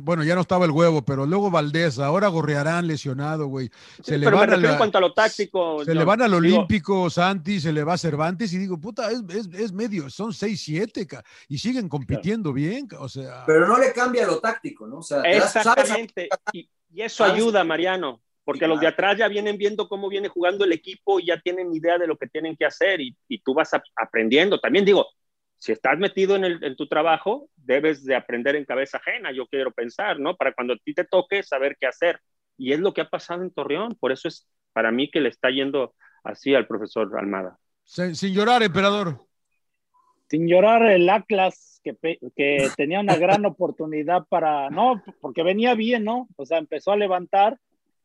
bueno, ya no estaba el huevo, pero luego Valdés, ahora Gorrearán lesionado, güey. Se le pero van me en cuanto a lo táctico. Se le van al Olímpico, Santi, se le va a Cervantes, y digo, puta, es, es, medio, son 6-7, y siguen compitiendo bien, o sea. Pero no le cambia lo táctico, ¿no? O sea, Exactamente. Y, y eso ayuda, Mariano porque los de atrás ya vienen viendo cómo viene jugando el equipo y ya tienen idea de lo que tienen que hacer y, tú vas aprendiendo. También digo, si estás metido en, el, en, tu trabajo, debes de aprender en cabeza ajena, yo quiero pensar, ¿no? Para cuando a ti te toque saber qué hacer. Y es lo que ha pasado en Torreón, por eso es para mí que le está yendo así al profesor Almada. Sin, llorar, emperador. Sin llorar el Atlas, que, que tenía una gran oportunidad para, no, porque venía bien, ¿no? O sea, empezó a levantar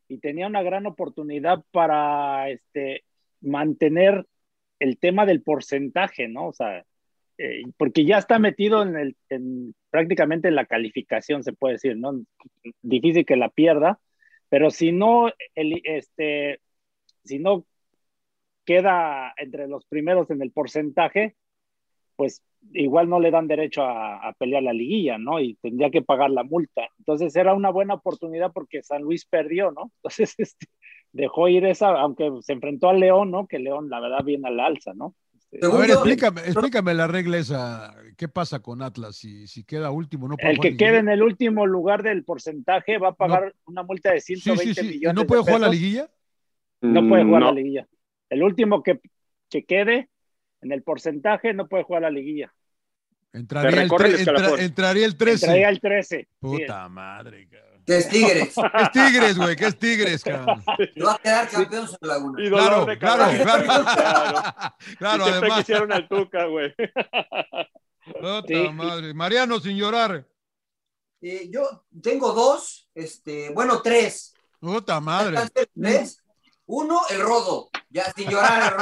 y tenía una gran oportunidad para este, mantener el tema del porcentaje, ¿no? O sea, eh, porque ya está metido en, el, en prácticamente en la calificación, se puede decir, ¿no? Difícil que la pierda, pero si no, el, este, si no queda entre los primeros en el porcentaje, pues igual no le dan derecho a, pelear la liguilla, ¿no? Y tendría que pagar la multa. Entonces era una buena oportunidad porque San Luis perdió, ¿no? Entonces este, dejó ir esa, aunque se enfrentó al León, ¿no? Que León, la verdad, viene al alza, ¿no? Este, a ver, explícame, explícame la regla esa. ¿Qué pasa con Atlas? Si, si queda último, no puede El que quede en el último lugar del porcentaje va a pagar una multa de 120 sí, sí, sí. millones. ¿No puede jugar la liguilla? No puede jugar la liguilla. El último que, que quede en el porcentaje no puede jugar la liguilla. Entraría el, entraría el 13. Entraría el 13. Puta madre, cabrón. ¿Qué es Tigres? ¿Qué es Tigres, güey? ¿Qué es Tigres, cabrón? va a quedar campeón en Laguna. Claro, claro, claro, claro. claro. siempre además. quisieron al Tuca, güey. Puta madre. Mariano, sin llorar. Eh, yo tengo dos, este, bueno, tres. Puta madre. ¿Tres? Uno, el rodo. Ya sin llorar.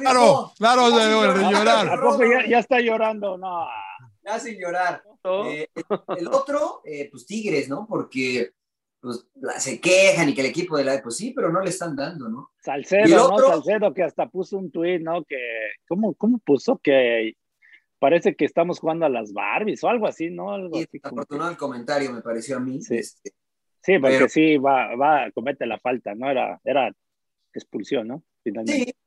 claro, claro, de llorar. ya, ya, está llorando? No. Ya sin llorar. Eh, el otro, eh, pues Tigres, ¿no? Porque pues, se quejan y que el equipo de la... Pues sí, pero no le están dando, ¿no? Salcedo, ¿no? Salcedo que hasta puso un tuit, ¿no? Que, ¿cómo, ¿Cómo puso? Que parece que estamos jugando a las Barbies o algo así, ¿no? Algo así afortunado el comentario, me pareció a mí. Sí. Este, Sí, porque sí, va, va, comete la falta, ¿no? Era, era expulsión, ¿no? Sí,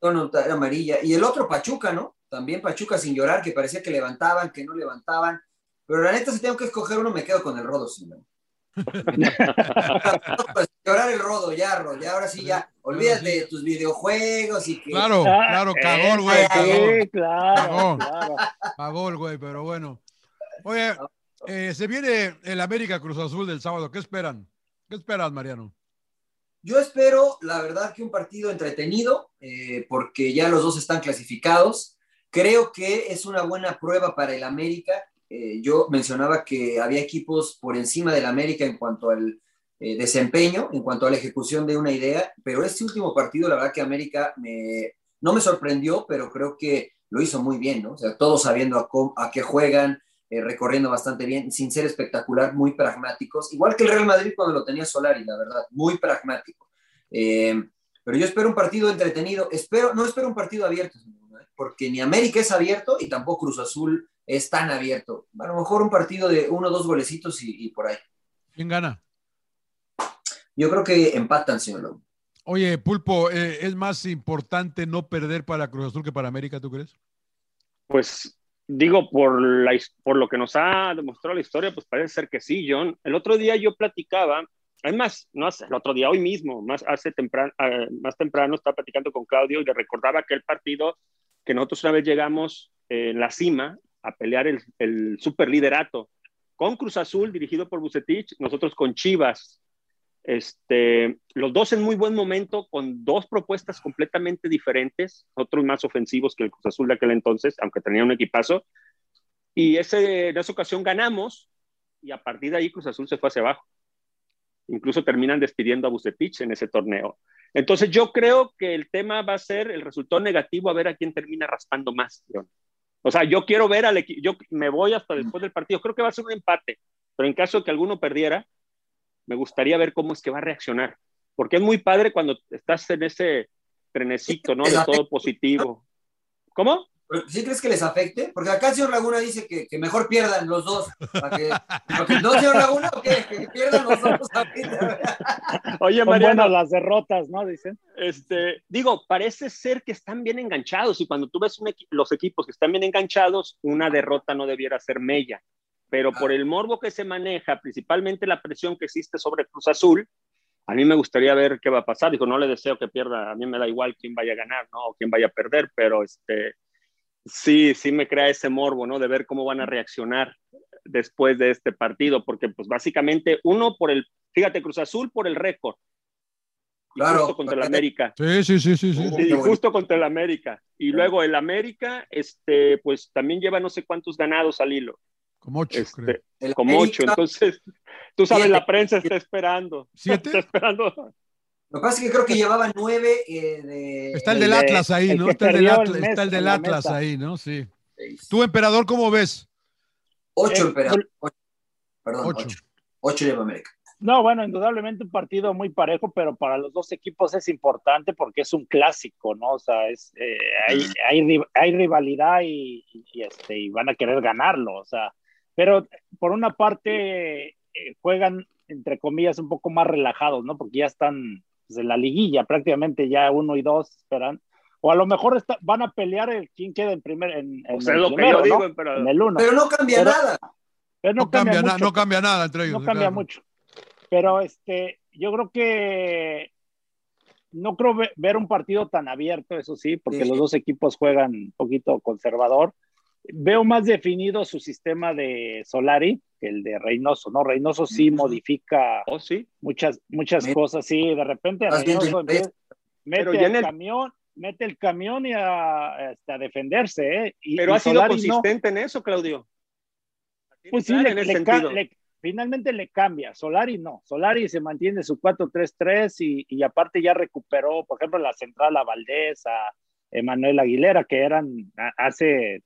no, era amarilla. Y el otro Pachuca, ¿no? También Pachuca sin llorar, que parecía que levantaban, que no levantaban. pero la neta, si tengo que escoger uno, me quedo con el Rodo, sí, ¿no? llorar el rodo, ya, Rodo, ya, ahora sí, ya. Olvídate de tus videojuegos y que. Claro, claro, cagó el güey. Cagó. Sí, claro, Cagó. claro. Pagó el güey, pero bueno. Oye, eh, se viene el América Cruz Azul del sábado. ¿Qué esperan? ¿Qué esperas, Mariano? Yo espero, la verdad, que un partido entretenido, eh, porque ya los dos están clasificados. Creo que es una buena prueba para el América. Eh, yo mencionaba que había equipos por encima del América en cuanto al eh, desempeño, en cuanto a la ejecución de una idea, pero este último partido, la verdad que América me, no me sorprendió, pero creo que lo hizo muy bien, ¿no? O sea, todos sabiendo a, a qué juegan, eh, recorriendo bastante bien, sin ser espectacular, muy pragmáticos, igual que el Real Madrid cuando lo tenía Solari, la verdad, muy pragmático. Eh, pero yo espero un partido entretenido, espero, no espero un partido abierto, ¿no? porque ni América es abierto y tampoco Cruz Azul es tan abierto. A lo mejor un partido de uno o dos golecitos y, y por ahí. ¿Quién gana? Yo creo que empatan, señor Lobo. Oye, Pulpo, eh, ¿es más importante no perder para Cruz Azul que para América, tú crees? Pues digo, por, la, por lo que nos ha demostrado la historia, pues parece ser que sí, John. El otro día yo platicaba, además, no hace, el otro día, hoy mismo, más, hace temprano, eh, más temprano, estaba platicando con Claudio y le recordaba aquel partido que nosotros una vez llegamos eh, en la cima a pelear el, el superliderato con Cruz Azul, dirigido por Bucetich, nosotros con Chivas. Este, los dos en muy buen momento, con dos propuestas completamente diferentes, otros más ofensivos que el Cruz Azul de aquel entonces, aunque tenía un equipazo. Y ese, en esa ocasión ganamos, y a partir de ahí Cruz Azul se fue hacia abajo. Incluso terminan despidiendo a Bucetich en ese torneo. Entonces yo creo que el tema va a ser el resultado negativo, a ver a quién termina raspando más. O sea, yo quiero ver al equipo, yo me voy hasta después del partido, creo que va a ser un empate, pero en caso de que alguno perdiera, me gustaría ver cómo es que va a reaccionar, porque es muy padre cuando estás en ese trenecito, ¿no? De todo positivo. ¿Cómo? ¿Sí crees que les afecte? Porque acá el señor Laguna dice que, que mejor pierdan los dos. Para que, ¿No, señor Laguna? ¿O qué? Que pierdan los dos. Oye, Mariano, las derrotas, ¿no? Dicen. este, digo, parece ser que están bien enganchados y cuando tú ves un equi- los equipos que están bien enganchados, una derrota no debiera ser mella. Pero por el morbo que se maneja, principalmente la presión que existe sobre Cruz Azul, a mí me gustaría ver qué va a pasar. Digo, no le deseo que pierda, a mí me da igual quién vaya a ganar, ¿no? O quién vaya a perder, pero este, sí, sí me crea ese morbo, ¿no? De ver cómo van a reaccionar después de este partido, porque pues básicamente uno por el, fíjate, Cruz Azul por el récord, y Claro. justo contra el América. Sí, sí, sí, sí. sí. Bueno. justo contra el América. Y luego el América, este, pues también lleva no sé cuántos ganados al hilo, Como ocho, creo. este, El como ocho. Entonces, tú sabes, Siete. la prensa está esperando. ¿Siete? Está esperando. Lo que pasa es que creo que llevaba nueve eh, de. Está el El del de- Atlas ahí, ¿no? Está el del perdió el Atlas, mes está el del Atlas meta. ahí, ¿no? Sí. seis. Tú, emperador, ¿cómo ves? Ocho, Eh, emperador. Ocho. Perdón, Ocho. ocho. Ocho lleva América. No, bueno, indudablemente un partido muy parejo, pero para los dos equipos es importante porque es un clásico, ¿no? O sea, es, eh, hay, hay, hay rivalidad y, y, este, y van a querer ganarlo, o sea, pero por una parte eh, juegan, entre comillas, un poco más relajados, ¿no? Porque ya están pues, en la liguilla, prácticamente ya uno y dos esperan, o a lo mejor está- van a pelear el quién queda en primer, en, en O sea, el lo que primero, el uno. Pero no cambia Pero- nada. Pero No, cambia, cambia mucho no cambia nada entre ellos. no cambia claro. mucho. Pero este, yo creo que no creo ve- ver un partido tan abierto, eso sí, porque Sí. los dos equipos juegan un poquito conservador. Veo más definido su sistema de Solari que el de Reynoso, ¿no? Reynoso sí modifica Oh, sí. muchas, muchas Me- cosas, sí, de repente Reynoso empieza- mete Pero ya en el el- camión, mete el camión y a, este, a defenderse, ¿eh? Y, Pero y ha sido no. consistente en eso, Claudio. Pues sí, le, le le- finalmente le cambia. Solari no. Solari se mantiene su 4-3-3 y, y aparte ya recuperó, por ejemplo, la central a Valdés, a Emanuel Aguilera, que eran hace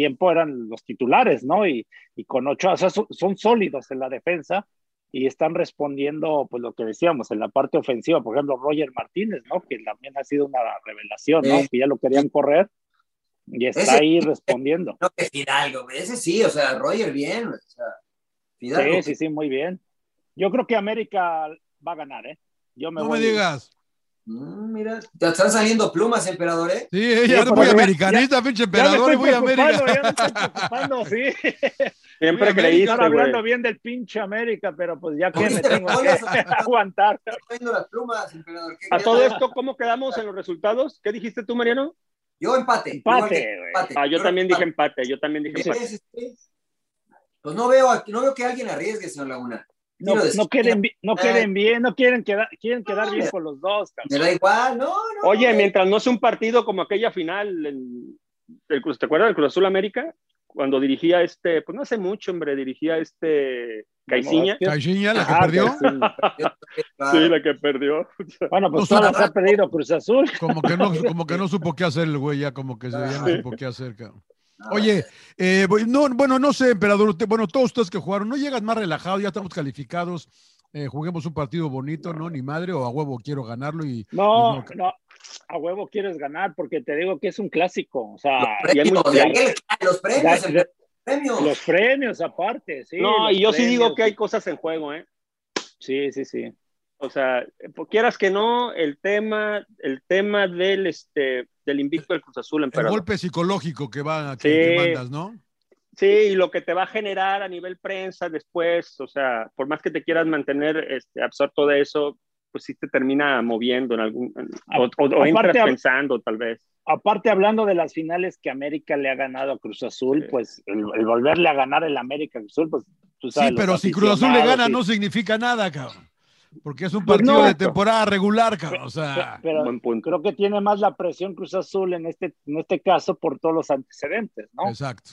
tiempo eran los titulares, ¿no? Y, y con ocho, o sea, son, son sólidos en la defensa y están respondiendo, pues lo que decíamos, en la parte ofensiva. Por ejemplo, Roger Martínez, ¿no? Que también ha sido una revelación, ¿no? Sí. Que ya lo querían correr y está Ese- ahí respondiendo. No, que Fidalgo. Ese sí, o sea, Roger bien. O sea, Fidalgo. Sí, sí, sí, muy bien. Yo creo que América va a ganar, ¿eh? Yo me No voy, me digas. Mm, mira, te están saliendo plumas, emperador, ¿eh? Sí, ella es muy americanista, pinche emperador, muy América. Ya me estoy preocupando, sí. Siempre creí Están hablando bien del pinche América, pero pues ya que me tengo que aguantar. Las plumas, emperador. A todo esto, ¿cómo quedamos en los resultados? ¿Qué dijiste tú, Mariano? Yo empate. Empate. empate. Ah, yo también dije empate, yo también dije empate. Pues no veo, no veo que alguien arriesgue, señor Laguna. No, no, quieren, no quieren bien, no quieren quedar, quieren quedar bien con los dos. Me da igual, no, no. Oye, mientras no sea un partido como aquella final, el, el, ¿te acuerdas del Cruz Azul América? Cuando dirigía este, pues no hace mucho, hombre, dirigía este Caiciña. Caiciña, la que ah, perdió. Sí, la que perdió. Bueno, pues no, todas ha perdido Cruz Azul. Como que no, como que no supo qué hacer el güey, ya como que ya no supo qué hacer, cabrón. Oye, eh, no, bueno, no sé, emperador, bueno, todos ustedes que jugaron, ¿no llegan más relajados? Ya estamos calificados, eh, juguemos un partido bonito, ¿no? Ni madre, o a huevo quiero ganarlo y... No, y no, a huevo quieres ganar, porque te digo que es un clásico, o sea... Los premios, los premios, los premios. Los premios aparte, sí. No, y yo sí digo que hay cosas en juego, ¿eh? Sí, sí, sí. O sea, quieras que no, el tema, el tema del, este, del invicto del Cruz Azul. El golpe psicológico que va, que, sí, mandas, ¿no? Sí, y lo que te va a generar a nivel prensa después, o sea, por más que te quieras mantener este, absorto de eso, pues sí te termina moviendo en algún, o, o, o entras pensando tal vez. Aparte, hablando de las finales que América le ha ganado a Cruz Azul, sí. pues el, el, volverle a ganar el América Cruz Azul, pues tú sabes. Sí, pero si Cruz Azul le gana, y... no significa nada, cabrón. Porque es un partido pues no, de temporada regular, cabrón. O sea, pero, pero creo que tiene más la presión Cruz Azul en este, en este caso por todos los antecedentes, ¿no? Exacto,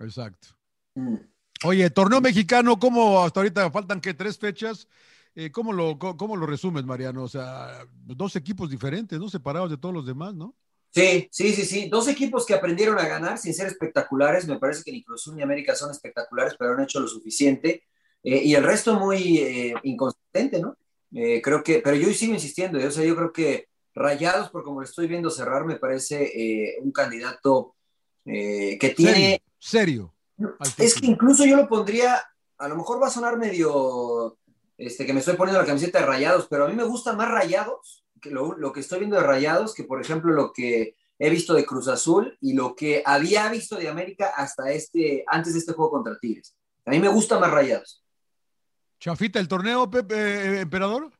exacto. Mm. Oye, torneo mexicano, ¿cómo hasta ahorita faltan que tres fechas? Eh, ¿cómo, lo, cómo, ¿Cómo lo resumes, Mariano? O sea, dos equipos diferentes, ¿no? Separados de todos los demás, ¿no? Sí, sí, sí, sí. Dos equipos que aprendieron a ganar sin ser espectaculares. Me parece que ni Cruz Azul ni América son espectaculares, pero han hecho lo suficiente. Eh, y el resto muy eh, inconsistente, ¿no? Eh, creo que, pero yo sigo insistiendo, o sea, yo creo que Rayados, por como lo estoy viendo cerrar, me parece un candidato que tiene... Serio. serio es que incluso yo lo pondría, a lo mejor va a sonar medio, este, que me estoy poniendo la camiseta de Rayados, pero a mí me gusta más Rayados, que lo, lo que estoy viendo de Rayados, que por ejemplo lo que he visto de Cruz Azul y lo que había visto de América hasta este, antes de este juego contra Tigres. A mí me gusta más Rayados. ¿Chafita el torneo, Pepe, eh, emperador?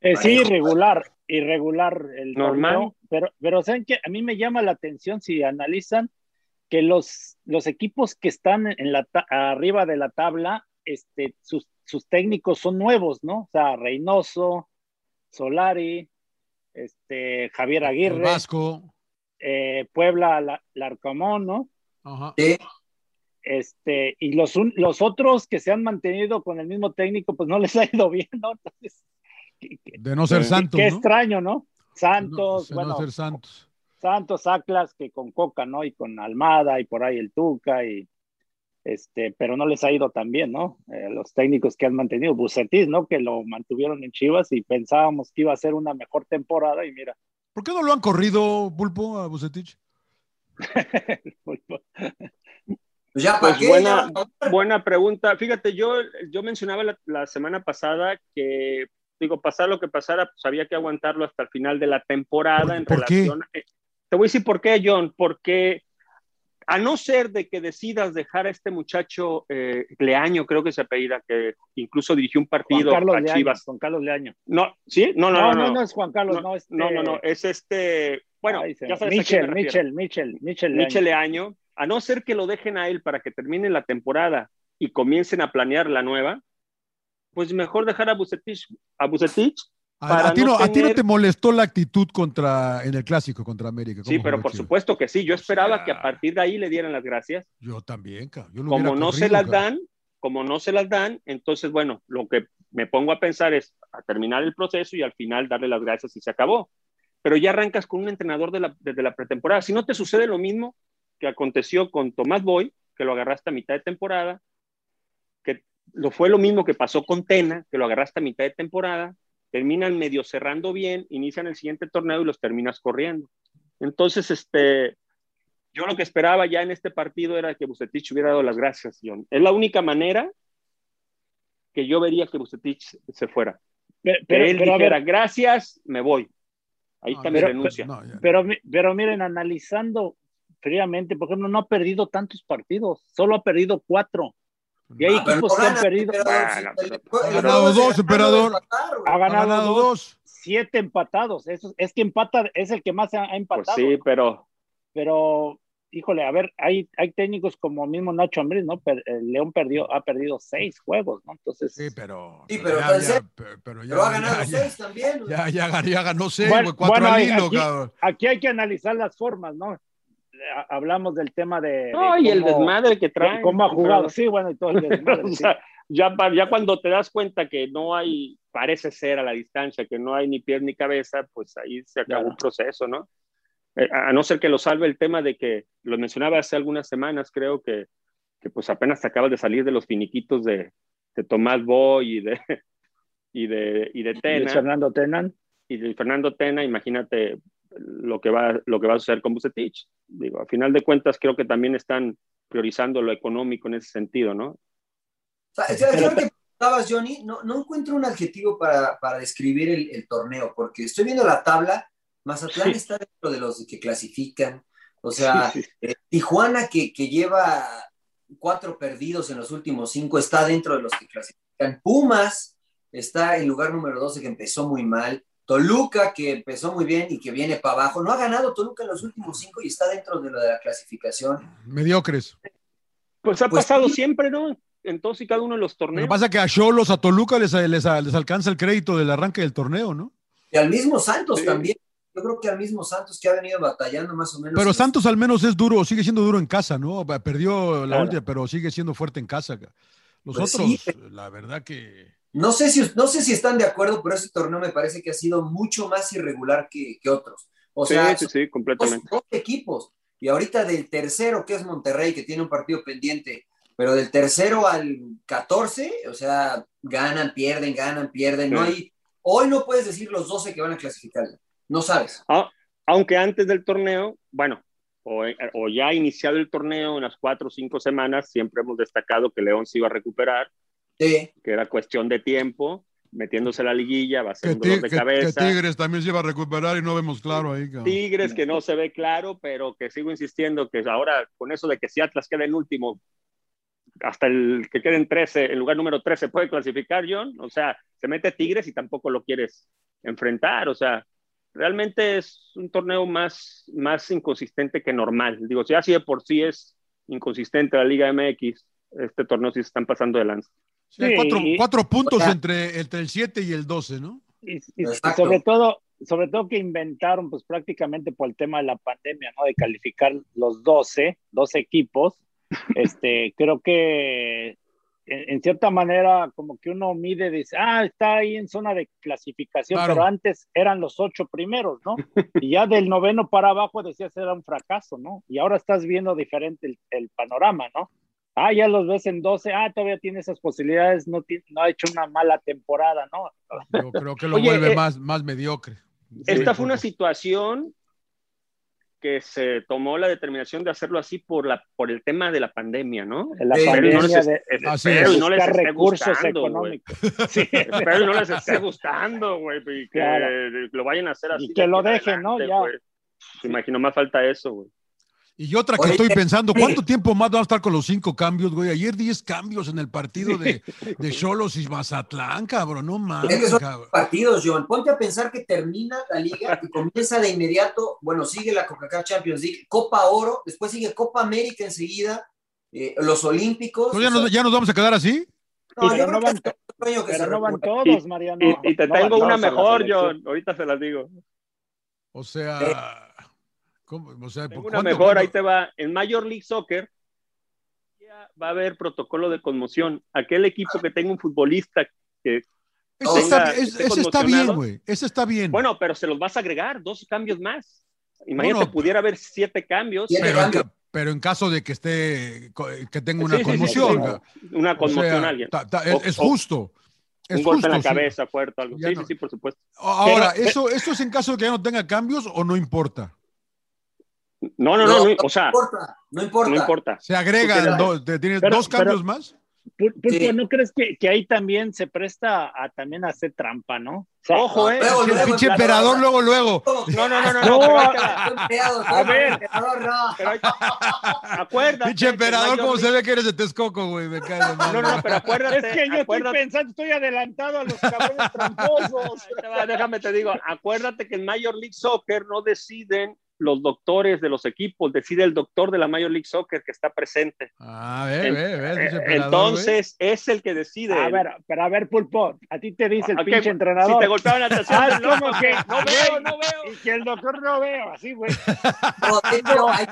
Eh, sí, irregular, irregular el normal. Torneo, pero, pero saben que a mí me llama la atención si analizan que los, los equipos que están en la arriba de la tabla, este, sus, sus técnicos son nuevos, ¿no? O sea, Reynoso, Solari, este, Javier Aguirre, el Vasco, eh, Puebla, Larcamón, ¿no? Ajá. Sí. Este, y los, los otros que se han mantenido con el mismo técnico, pues no les ha ido bien, ¿no? Entonces, de no ser Santos. Qué ¿no? extraño, ¿no? Santos, de bueno. No ser Santos. Santos, Atlas, que con Coca, ¿no? Y con Almada y por ahí el Tuca y este, pero no les ha ido tan bien, ¿no? Eh, los técnicos que han mantenido, Bucetis, ¿no? Que lo mantuvieron en Chivas y pensábamos que iba a ser una mejor temporada y mira. ¿Por qué no lo han corrido, Pulpo, a Bucetich? Pues ya, pues buena, buena pregunta. Fíjate, yo, yo mencionaba la, la, semana pasada que, digo, pasar lo que pasara, pues había que aguantarlo hasta el final de la temporada ¿Por, en ¿por relación. Qué? te voy a decir por qué, John, porque a no ser de que decidas dejar a este muchacho eh, Leaño, creo que se apellida, que incluso dirigió un partido Juan Carlos a Leaño, Chivas. Juan Carlos Leaño. No, ¿sí? No, no, no. No, no, no, no es Juan Carlos, no, no, este... no, no, no, es este, bueno, Ay, ya sabes Michel, Michel, Michel, Michel, Michel Leaño. A no ser que lo dejen a él para que termine la temporada y comiencen a planear la nueva, pues mejor dejar a Bucetich, a Bucetich a, a, ti no, tener... a, ti no, te molestó la actitud contra en el clásico contra América. Sí, pero por supuesto que sí. Yo esperaba o sea, que a partir de ahí le dieran las gracias. Yo también, yo como no se las dan, como no se las dan, entonces bueno, lo que me pongo a pensar es a terminar el proceso y al final darle las gracias y se acabó. Pero ya arrancas con un entrenador de la, desde la pretemporada. Si no te sucede lo mismo que aconteció con Tomás Boy, que lo agarraste a mitad de temporada, que lo fue lo mismo que pasó con Tena, que lo agarraste a mitad de temporada, terminan medio cerrando bien, inician el siguiente torneo y los terminas corriendo. Entonces, este, yo lo que esperaba ya en este partido era que Bucetich hubiera dado las gracias, John. Es la única manera que yo vería que Bucetich se fuera. pero, que él dijera, gracias, me voy. Ahí está mi renuncia. pero, pero miren, analizando fríamente, por ejemplo, no ha perdido tantos partidos, solo ha perdido cuatro. Y hay equipos que han perdido. ha ganado dos, emperador. Ha ganado, dos. Siete empatados. Eso, es que empata, es el que más ha, empatado. Pues sí, pero. Pero, híjole, a ver, hay, hay técnicos como mismo Nacho Ambriz, ¿no? el León perdió, ha perdido seis juegos, ¿no? Entonces. Sí, pero. Sí, pero, ya, pero, ya, ha ganado seis también. Ya, ya, ya, ganó seis, cuatro al hilo, aquí, cabrón. Aquí hay que analizar las formas, ¿no? Hablamos del tema de. No, y el desmadre que trae. ¿Cómo ha jugado? Sí, bueno, y todo el desmadre. ya, ya cuando te das cuenta que no hay, parece ser a la distancia, que no hay ni pie ni cabeza, pues ahí se acabó un proceso, ¿no? Eh, a no ser que lo salve el tema de que, lo mencionaba hace algunas semanas, creo que, que pues apenas te acabas de salir de los finiquitos de, de Tomás Boy y de, y de, y de Tena. ¿Y Fernando Tenan. Y de Fernando Tena, imagínate lo que va, lo que va a suceder con Bucetich. Digo, a final de cuentas creo que también están priorizando lo económico en ese sentido, ¿no? que Johnny, no, no, encuentro un adjetivo para, para describir el, el, torneo, porque estoy viendo la tabla, Mazatlán está dentro de los que clasifican, o sea, eh, Tijuana que, que, lleva cuatro perdidos en los últimos cinco está dentro de los que clasifican, Pumas está en lugar número 12 que empezó muy mal, Toluca, que empezó muy bien y que viene para abajo, no ha ganado Toluca en los últimos cinco y está dentro de, la clasificación. Mediocres. Pues ha pues pasado siempre, ¿no? En todos y cada uno de los torneos. Lo que pasa es que a Cholos, a Toluca les, les, alcanza el crédito del arranque del torneo, ¿no? Y al mismo Santos también. Yo creo que al mismo Santos que ha venido batallando más o menos. Pero Santos al menos es duro, sigue siendo duro en casa, ¿no? Perdió la última, pero sigue siendo fuerte en casa. Los pues otros, la verdad que no sé, si, no sé si están de acuerdo, pero este torneo me parece que ha sido mucho más irregular que, otros. O sea, sí, sí, completamente. Dos, equipos. Y ahorita del tercero, que es Monterrey, que tiene un partido pendiente, pero del tercero al 14, o sea, ganan, pierden, ganan, pierden. No hay, hoy no puedes decir los 12 que van a clasificar. No sabes. Ah, aunque antes del torneo, bueno, o, o, ya iniciado el torneo en las cuatro o cinco semanas, siempre hemos destacado que León se iba a recuperar que era cuestión de tiempo, metiéndose la liguilla, va a ser un dolor de cabeza. Que Tigres también se iba a recuperar y no vemos claro ahí. Tigres que no se ve claro, pero que sigo insistiendo que ahora con eso de que si Atlas queda en último, hasta el que quede en 13, el lugar número 13 puede clasificar, John. O sea, se mete Tigres y tampoco lo quieres enfrentar. O sea, realmente es un torneo más, más inconsistente que normal. Digo, si así de por sí es inconsistente la Liga MX, este torneo sí se están pasando de lanza cuatro, puntos entre, entre el 7 y el 12, ¿no? Y, sobre todo, sobre todo que inventaron, pues prácticamente por el tema de la pandemia, ¿no? De calificar los 12, 12 equipos. Este, creo que en, cierta manera, como que uno mide, dice, ah, está ahí en zona de clasificación, pero antes eran los ocho primeros, ¿no? Y ya del noveno para abajo decías era un fracaso, ¿no? Y ahora estás viendo diferente el panorama, ¿no? Ah, ya los ves en 12, ah, todavía tiene esas posibilidades, no, no ha hecho una mala temporada, ¿no? Yo creo que lo vuelve eh, más, más mediocre. Esta fue una situación que se tomó la determinación de hacerlo así por la por el tema de la pandemia, ¿no? La pandemia no les, de, espero y no les esté gustando, económicos. Sí. Espero y no les esté gustando, güey, y que lo vayan a hacer así. Y que lo dejen, ¿no? Ya. Imagino más falta eso, güey. Y otra que estoy pensando, ¿cuánto tiempo más vamos a estar con los cinco cambios, güey? Ayer 10 cambios en el partido de, de Cholos y Mazatlán, cabrón, no mames. partidos, John. Ponte a pensar que termina la liga y comienza de inmediato, bueno, sigue la Coca-Cola Champions League, Copa Oro, después sigue Copa América enseguida, eh, los Olímpicos. ya, nos, ¿Ya nos vamos a quedar así? No, yo no van, no van todos, Mariano. Y, te tengo una mejor, John. Ahorita se las digo. O sea... O sea, una mejor, ahí te va. En Major League Soccer va a haber protocolo de conmoción. Aquel equipo que tenga un futbolista que. Ese, está, bien, güey. Ese está bien. Bueno, pero se los vas a agregar, dos cambios más. Imagínate, pudiera haber siete cambios. Pero, en caso de que esté, que tenga una conmoción. una conmoción alguien. es justo. un golpe en la cabeza, fuerte, algo. sí, sí, sí, por supuesto. Ahora, ¿eso, ¿eso es en caso de que ya no tenga cambios o no importa? No, no, no, o sea. No importa, no importa. No importa. Se agrega, ¿tienes dos cambios más? Pulpo, ¿no crees que, que, ahí también se presta a también a hacer trampa, no? Ojo, eh. el pinche emperador luego, luego. No, no, no, no. no, a ver. Acuérdate. Pinche emperador, ¿cómo se ve que eres de Texcoco, güey? Me cae No, no, no, pero acuérdate. Es que yo estoy pensando, estoy adelantado a los cabrones tramposos. Déjame te digo, acuérdate que en Major League Soccer no deciden los doctores de los equipos, decide el doctor de la Major League Soccer que está presente. Ah, ve, ve, ve, Entonces es el que decide. A ver, pero a ver, Pulpo, a ti te dice el pinche entrenador. Si te golpeaban la ah, como que no veo, no veo. Y que el doctor no veo, así, güey. No, hay,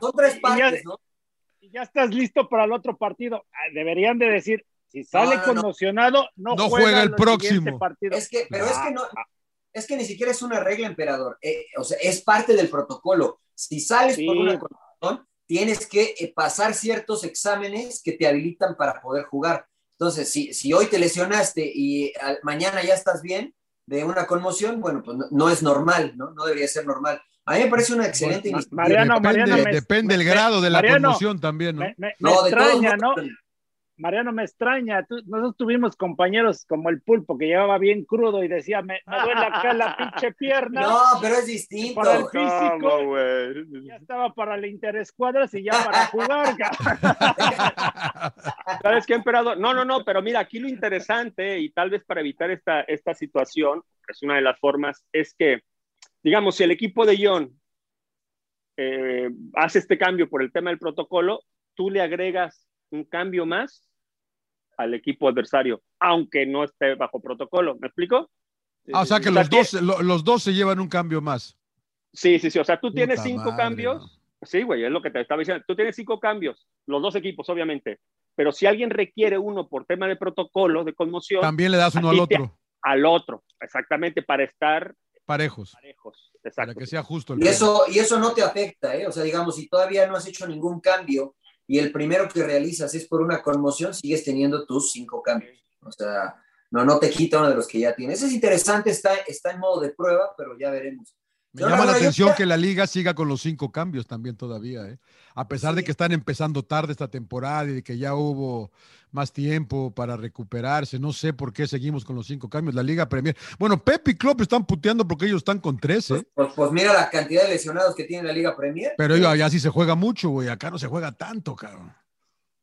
son tres partes, ¿no? Y ya estás listo para el otro partido. Ah, deberían de decir, si sale conmocionado, no, juega, el próximo. Partido. Es que, pero es que no, ah, es que ni siquiera es una regla, emperador. Eh, o sea, es parte del protocolo. Si sales por una condición, tienes que eh, pasar ciertos exámenes que te habilitan para poder jugar. Entonces, si, si hoy te lesionaste y mañana ya estás bien de una conmoción, bueno, pues no, es normal, ¿no? No debería ser normal. A mí me parece una excelente iniciativa. Mariano, depende, Mariano, depende el grado de la conmoción también, ¿no? Me, extraña, ¿no? Mariano, me extraña. nosotros tuvimos compañeros como el pulpo que llevaba bien crudo y decía, me, duele acá la pinche pierna. No, pero es distinto. Para el físico. ya estaba para el interescuadras y ya para jugar. ¿Sabes qué, emperador? No, no, no, pero mira, aquí lo interesante y tal vez para evitar esta, esta situación, es una de las formas, es que, digamos, si el equipo de John eh, hace este cambio por el tema del protocolo, tú le agregas un cambio más al equipo adversario, aunque no esté bajo protocolo. ¿Me explico? Ah, o sea que los, dos, los dos se llevan un cambio más. Sí, sí, sí. O sea, tú tienes cinco cambios. Sí, güey, es lo que te estaba diciendo. Tú tienes cinco cambios, los dos equipos, obviamente. Pero si alguien requiere uno por tema de protocolo, de conmoción. También le das uno al otro. al otro, exactamente, para estar parejos. Parejos, exacto. Para que sea justo. y, eso, y eso no te afecta, ¿eh? O sea, digamos, si todavía no has hecho ningún cambio y el primero que realizas es por una conmoción, sigues teniendo tus cinco cambios. O sea, no, no te quita uno de los que ya tienes. Es interesante, está, está en modo de prueba, pero ya veremos. Me llama la atención que la liga siga con los cinco cambios también todavía, ¿eh? a pesar de que están empezando tarde esta temporada y de que ya hubo más tiempo para recuperarse. No sé por qué seguimos con los cinco cambios. La Liga Premier. Bueno, Pep y Klopp están puteando porque ellos están con 13. Pues, pues, pues, mira la cantidad de lesionados que tiene la Liga Premier. Pero yo, allá sí se juega mucho, güey. Acá no se juega tanto, cabrón.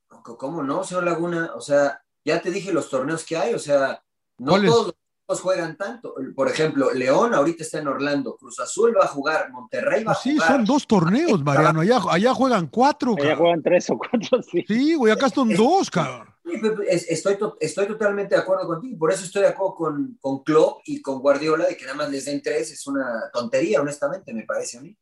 ¿Cómo no, señor Laguna? O sea, ya te dije los torneos que hay. O sea, no todos juegan tanto. Por ejemplo, León ahorita está en Orlando, Cruz Azul va a jugar, Monterrey va a sí, jugar. Sí, son dos torneos, Mariano. Allá, allá juegan cuatro. Allá juegan tres o cuatro, sí. Sí, güey, acá son dos, cabrón. Estoy, estoy totalmente de acuerdo contigo. Por eso estoy de acuerdo con, con Klopp y con Guardiola de que nada más les den tres. Es una tontería, honestamente, me parece a mí.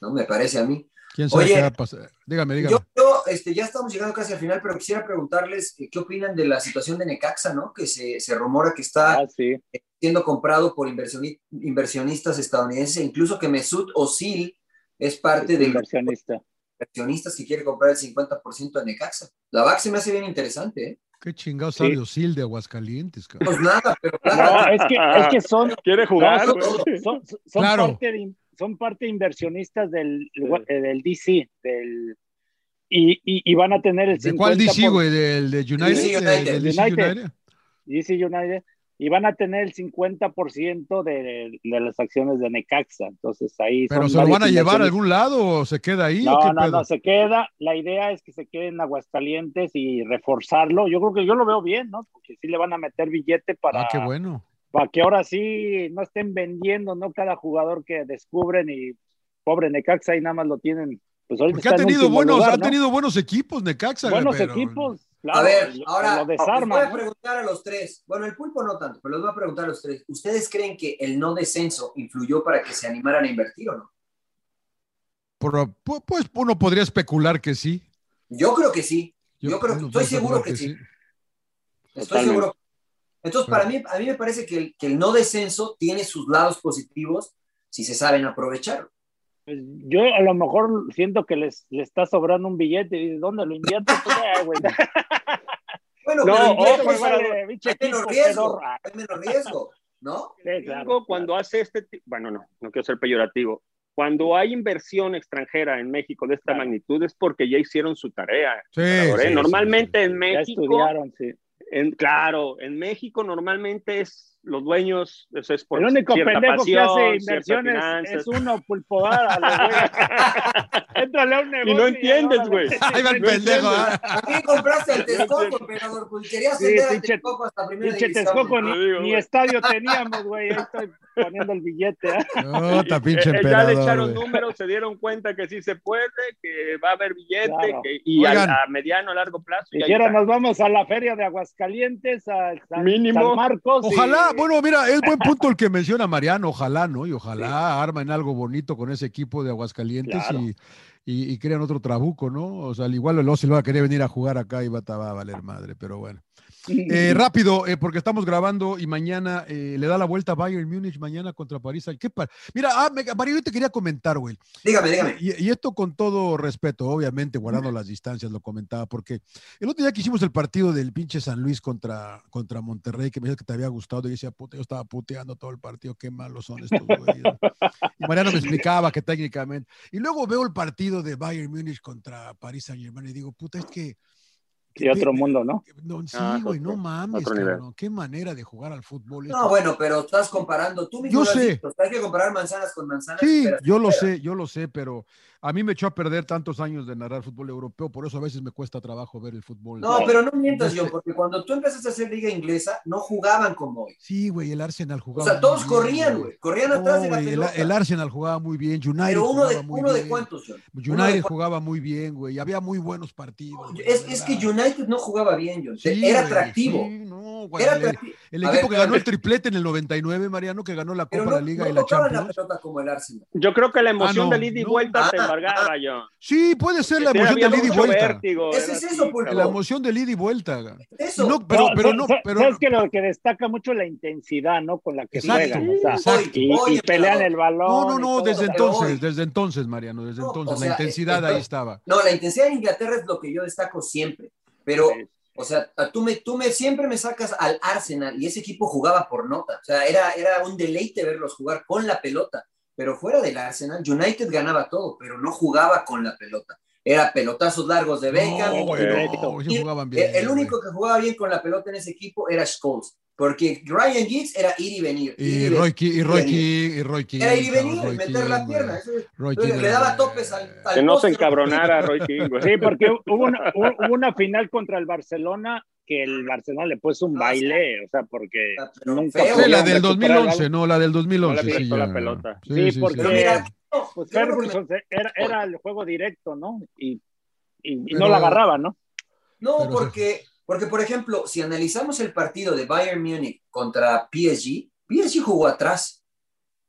¿No? Me parece a mí. ¿Quién sabe qué va a pasar? Dígame, dígame. Yo, este, ya estamos llegando casi al final, pero quisiera preguntarles eh, qué opinan de la situación de Necaxa, ¿no? Que se, se rumora que está ah, eh, siendo comprado por inversionistas estadounidenses, incluso que Mesut Özil es parte de inversionista. inversionistas que quiere comprar el 50% de Necaxa. La VAC se me hace bien interesante, ¿eh? Qué chingados sabe Osil de Aguascalientes, cabrón. Pues nada, pero claro. No, es que, es que son. Quiere jugar. son, son, parte de, son parte inversionistas del, eh, del DC, del, y, y, van a tener el 50%. ¿De cuál DC, güey? ¿Del de United? DC United. DC United. DC United. Y van a tener el 50% de, de las acciones de Necaxa. Entonces ahí. ¿Pero se lo van a llevar a algún lado o se queda ahí? No, no, no, se queda. La idea es que se quede en Aguascalientes y reforzarlo. Yo creo que yo lo veo bien, ¿no? Porque sí le van a meter billete para. Ah, qué bueno para que ahora sí no estén vendiendo, ¿no? Cada jugador que descubren y pobre Necaxa y nada más lo tienen. Pues Porque ha tenido buenos, ha tenido buenos equipos Necaxa. Buenos equipos. Claro, a ver, ahora lo desarma, voy a preguntar a los tres. Bueno, el pulpo no tanto, pero les voy a preguntar a los tres. ¿Ustedes creen que el no descenso influyó para que se animaran a invertir o no? pues uno podría especular que sí. Yo creo que sí. Yo, creo que estoy seguro que, sí. Estoy seguro entonces, para mí, a mí me parece que el, que el no descenso tiene sus lados positivos si se saben aprovechar. Pues yo a lo mejor siento que les, les está sobrando un billete y dices, ¿dónde lo invierto? Pues, bueno, no, pero ojo, hay, menos riesgo, hay menos riesgo, ¿no? Sí, claro, cuando hace este, bueno, no, no quiero ser peyorativo, cuando hay inversión extranjera en México de esta Claro. magnitud es porque ya hicieron su tarea. Sí, ¿eh? sí, normalmente en Ya México, estudiaron, sí. En, claro, en México normalmente es los dueños, eso es por El único pendejo que pasión, hace ciertas inversiones es uno, pulpoada. Entrale a un negocio. no entiendes, güey. Ahí va el pendejo. ¿ah? Aquí compraste el Texcoco, emperador, pues querías Sí, pinche- Texcoco hasta primera Pinche división. Texcoco, Te ni, digo, ni estadio teníamos, güey. Ahí estoy poniendo el billete. ¿eh? Puta, pinche Eh, eh, ya emperador. le echaron números, se dieron cuenta que sí se puede, que va a haber billete Claro. que- y a, Oigan. a mediano, largo plazo. y está. nos vamos a la feria de Aguascalientes, a San, Mínimo. San Marcos. y- Ojalá, bueno, mira, es buen punto el que menciona Mariano, ojalá, ¿no? Y ojalá armen algo bonito con ese equipo de Aguascalientes Claro. y, y, y crean otro trabuco, ¿no? O sea, al igual el Osi lo va a querer venir a jugar acá y va, a- va a valer madre, pero bueno. Eh, rápido, eh, porque estamos grabando y mañana eh, le da la vuelta a Bayern Múnich mañana contra París. ¿Qué pa- Mira, ah, me- Mario, yo te quería comentar, güey. Dígame, dígame. Y, y esto con todo respeto, obviamente, guardando las distancias, lo comentaba, porque el otro día que hicimos el partido del pinche San Luis contra, contra Monterrey, que me dijo que te había gustado, y decía, puta, yo estaba puteando todo el partido, qué malos son estos güeyes. Y Mariano me explicaba que técnicamente. Y luego veo el partido de Bayern Múnich contra París Saint Germain y digo, puta, es que. Y otro mundo, ¿no? No, sí, Ah, güey, otro- no mames, otro nivel. cabrón. Qué manera de jugar al fútbol. No, bueno, pero estás comparando. Tú mismo Yo sé. dicho, Hay que comparar manzanas con manzanas. Sí, yo lo sé, yo lo sé, pero a mí me echó a perder tantos años de narrar fútbol europeo, por eso a veces me cuesta trabajo ver el fútbol. No, pero no mientas, Este- John, porque cuando tú empezaste a hacer liga inglesa, no jugaban como hoy. Sí, güey, el Arsenal O jugaba. sea, todos bien, corrían, güey. Corrían atrás de la pelota. el Arsenal jugaba muy bien, United pero uno de, jugaba muy uno de cuántos, John. De United jugaba muy bien, güey. Había muy buenos partidos. Es, es que verdad. United no jugaba bien, John. Sí, Era atractivo. sí, no, güey, Era el- atractivo. El A equipo ver, que ganó el triplete en el 99, Mariano, que ganó la Copa no, de la Liga no y la Champions. pelota como el Arsenal. Yo creo que la emoción Ah, no, del ida y no. vuelta te Ah, embargaba, John. Sí, puede ser la emoción del ida y vuelta. vértigo, Ese es eso, Pulpo. La emoción del ida y vuelta. Eso. No, pero, No, pero no, pero. ¿Sabes que lo que destaca mucho la intensidad, ¿no? Con la que Exacto, juegan. O sea, exacto. y, pelean el balón. No, no, no, desde entonces, desde entonces, Mariano, desde entonces. la intensidad es- ahí es- estaba. No, la intensidad en Inglaterra es lo que yo destaco siempre. Pero, o sea, tú me, tú me siempre me sacas al Arsenal y ese equipo jugaba por nota. O sea, era, era un deleite verlos jugar con la pelota. Pero fuera del Arsenal, United ganaba todo, pero no jugaba con la pelota. Era pelotazos largos de Beckham. No, no, el, el único que jugaba bien con la pelota en ese equipo era Scholes, porque Ryan Giggs era ir y venir. ir Y y Roy King, y Roy y Roy King. Era ir y venir, Roy meter la King, pierna. güey. Eso- Roy entonces le daba topes al, al Que no se encabronara Roy King, güey. Sí, porque hubo una, hubo hubo una final contra el Barcelona que el Barcelona le puso un Ah, baile, o sea, porque Ah, pero nunca feo. Sí, la del recuperar 2011, algo. no, la del No 2011. le sí, la pelota. Sí, porque- mira, no, Pues me- era, era el juego directo, ¿no? Y, y- y Pero- no la agarraba, ¿no? No, Pero- porque, porque, por ejemplo, si analizamos el partido de Bayern Múnich contra PSG, PSG jugó atrás.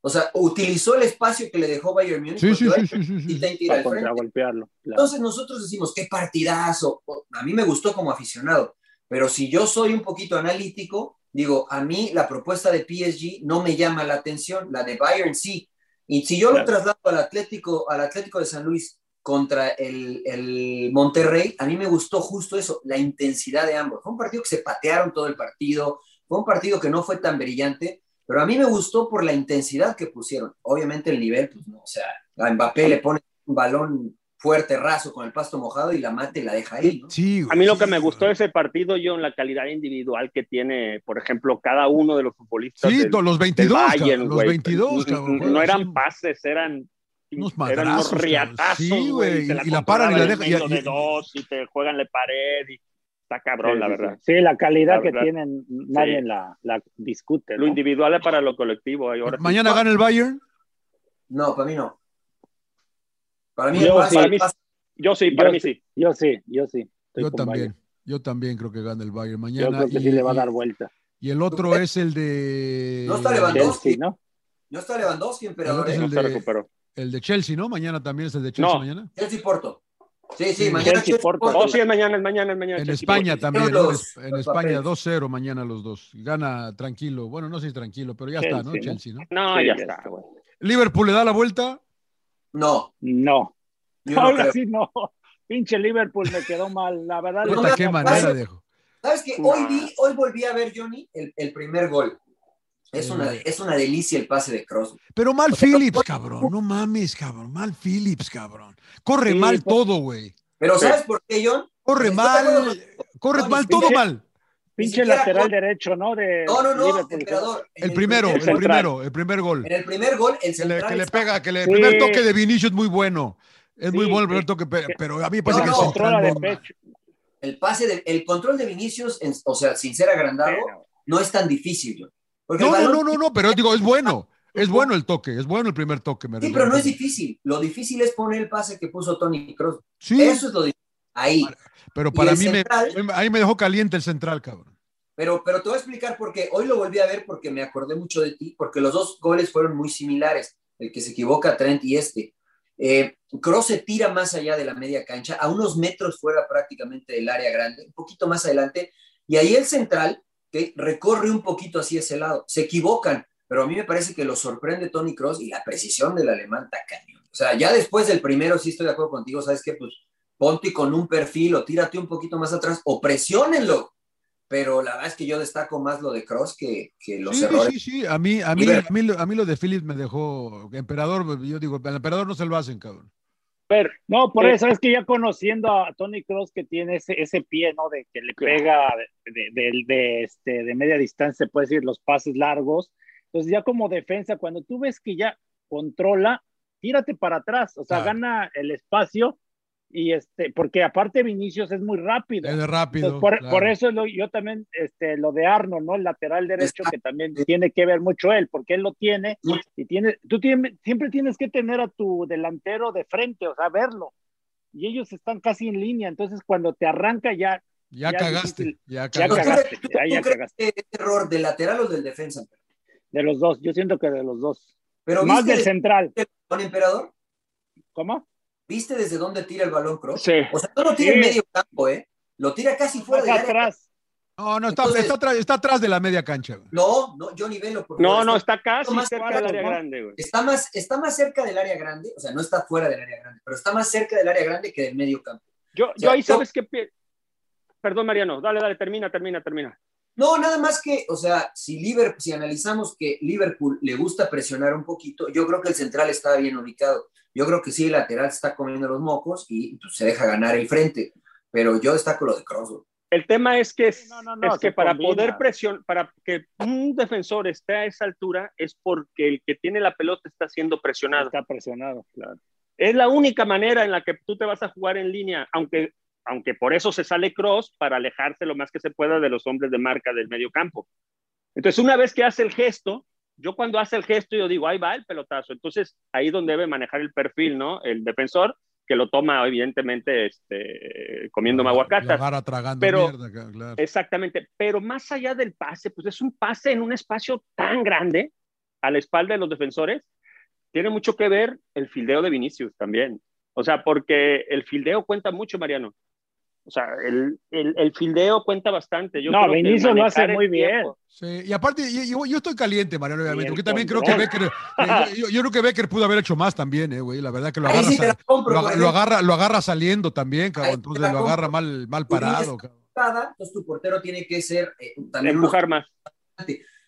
O sea, utilizó el espacio que le dejó Bayern Múnich Sí, sí, porque sí, sí, sí, sí. y te tira Para al frente. contragolpearlo. claro. Entonces nosotros decimos, qué partidazo. A mí me gustó como aficionado, pero si yo soy un poquito analítico, digo, a mí la propuesta de PSG no me llama la atención, la de Bayern sí. Y si yo lo traslado al Atlético, al Atlético de San Luis contra el, el Monterrey, a mí me gustó justo eso, la intensidad de ambos. Fue un partido que se patearon todo el partido, fue un partido que no fue tan brillante, pero a mí me gustó por la intensidad que pusieron. Obviamente el nivel, pues no, o sea, a Mbappé le pone un balón fuerte, raso, con el pasto mojado y la mate y la deja ahí, ¿no? Sí, A mí lo que me gustó de ese partido, John, la calidad individual que tiene, por ejemplo, cada uno de los futbolistas. Sí, del- los del 22, Bayern, cabrón, los güey. 22, No- cabrón. No, juegan eran pases, eran Unos eran unos madrazos, riatazos, Sí, güey, te y la paran y la dejan. y- de dos y te juegan la pared y está cabrón, Sí, la sí, verdad. Sí, la calidad La que verdad. tienen, nadie Sí. la, la discute. Lo individual es para lo colectivo. ahora. Mañana gana el Bayern. No, para mí no. Para mí Yo es más, sí. Para mí- Yo sí, para Yo mí sí. Yo sí, yo sí. Estoy Yo también. Bayern. Yo también creo que gana el Bayern Yo mañana. creo que y, sí le va a dar vuelta. y el otro es el de. No está Lewandowski. Chelsea, ¿no? no está Lewandowski, emperador. El ¿eh? No se de- recuperó. El de Chelsea, ¿no? Mañana también es el de Chelsea No. mañana. Chelsea Porto. Sí, sí, Sí, mañana Chelsea, Chelsea Porto. Porto. Oh, sí, es mañana, es mañana, es mañana. En Chelsea, España Porto. también, ¿no? En los España papeles. 2-0 mañana los dos. Gana tranquilo. Bueno, no sé si tranquilo, pero ya está, ¿no? Chelsea, ¿no? Chelsea, ¿no? No, Sí, ya ya está, güey. Liverpool le da la vuelta. No, No. yo no Ahora sí no. Pinche Liverpool me quedó mal. La verdad. Puta, qué manera caso. de. ¿Sabes qué? Hoy vi, hoy volví a ver, Johnny, el, el primer gol. Es una, es una delicia el pase de Cross. Pero mal Phillips, cabrón. No mames, cabrón. Mal Phillips, cabrón. Corre Sí, mal pues- todo, güey. Pero ¿sabes por qué, John? Corre mal. Corre No, mal, todo mal. Pinche siquiera lateral derecho, ¿no? De No, no, no, emperador. El primero, el primero, el primer gol. En el primer gol, el Que le, central que le pega, que le. El primer toque de Vinicius es muy bueno. Es muy bueno el primer toque, pe- Que- pero a mí me parece No, que central de pecho. el pase, de- el control de Vinicius, en- o sea, sin ser agrandado, no es tan difícil, John. Porque No, no, balón- no, no, no, pero digo, es bueno. Es bueno el toque, es bueno el primer toque. me Sí, pero no es difícil. Lo difícil es poner el pase que puso Tony Cross. Sí, Eso es lo difícil. Ahí. pero para mí me, ahí me dejó caliente el central, cabrón. Pero, pero te voy a explicar por qué. Hoy lo volví a ver porque me acordé mucho de ti, porque los dos goles fueron muy similares. El que se equivoca, Trent y este. Eh, Kroos se tira más allá de la media cancha, a unos metros fuera prácticamente del área grande, un poquito más adelante, y ahí el central, que recorre un poquito hacia ese lado. Se equivocan, pero a mí me parece que lo sorprende Tony Cross y la precisión del alemán está cañón. O sea, ya después del primero, sí estoy de acuerdo contigo, ¿sabes qué? Pues ponte con un perfil o tírate un poquito más atrás o presiónenlo pero la verdad es que yo destaco más lo de Cross que, que los sí, errores. sí, sí. A mí, a mí, a mí, lo- a mí lo de Phillips me dejó. Emperador, yo digo, el emperador no se lo hacen, cabrón. Pero, no, por Eh, eso es que ya conociendo a Tony Cross que tiene ese, ese pie, ¿no? De que le pega de, de, de- de, este, de media distancia, se puede decir, los pases largos. Entonces, ya como defensa, cuando tú ves que ya controla, tírate para atrás, o sea, Claro. gana el espacio y este, porque aparte Vinicius es muy rápido. Es rápido. Entonces, por, claro. por eso lo- yo también, este, lo de Arno, ¿no? El lateral derecho, Exacto. que también tiene que ver mucho él, porque él lo tiene y tiene, tú tienes, siempre tienes que tener a tu delantero de frente, o sea, verlo. Y ellos están casi en línea, entonces cuando te arranca ya, Ya, ya cagaste. difícil. Ya ya cagaste. cagaste, ¿Tú, ya, tú ya crees cagaste. que es error del lateral o del defensa? De los dos, yo siento que de los dos. Pero Más ¿viste del central. balón, emperador? ¿Cómo? ¿Viste desde dónde tira el balón Cross? Sí. O sea, no lo tira Sí. en medio campo, ¿eh? Lo tira casi fuera área. atrás. No, no, está, Entonces- está, atrás, está atrás de la media cancha. güey. No, no, Johnny Velo. por No, no, está, está casi más cerca del área grande, güey. está más, está más cerca del área grande, o sea, no está fuera del área grande, pero está más cerca del área grande que del medio campo. Yo, yo sea, ahí yo- sabes qué. pi- Perdón, Mariano, dale, dale, termina, termina, termina. No, nada más que, o sea, si, Liverpool, si analizamos que Liverpool le gusta presionar un poquito, yo creo que el central está bien ubicado. Yo creo que sí, el lateral está comiendo los mocos y pues, se deja ganar el frente. Pero yo destaco lo de güey. El tema es que, Sí, no, no, no, es que para combina. poder presionar, para que un defensor esté a esa altura, es porque el que tiene la pelota está siendo presionado. Está presionado, claro. Es la única manera en la que tú te vas a jugar en línea, aunque, aunque por eso se sale cross para alejarse lo más que se pueda de los hombres de marca del medio campo. Entonces, una vez que hace el gesto, yo cuando hace el gesto, yo digo, ahí va el pelotazo. Entonces, ahí es donde debe manejar el perfil, ¿no? El defensor, que lo toma, evidentemente, este, comiendo maguacatas. Pero- mierda, claro. Exactamente, pero más allá del pase, pues es un pase en un espacio tan grande a la espalda de los defensores, tiene mucho que ver el fildeo de Vinicius también. O sea, porque el fildeo cuenta mucho, Mariano. O sea, el, el, el fildeo cuenta bastante. Yo No, creo que lo hace muy bien. Sí, y aparte, yo, yo estoy caliente, Mariano, obviamente, porque también creo que. Becker, eh, yo, yo creo que Becker pudo haber hecho más también, eh, güey, la verdad que lo agarra, sí compro. lo, agarra, lo agarra saliendo también, cabrón, entonces lo agarra mal, mal parado, cabrón. Entonces tu portero tiene que ser eh, también Empujar más.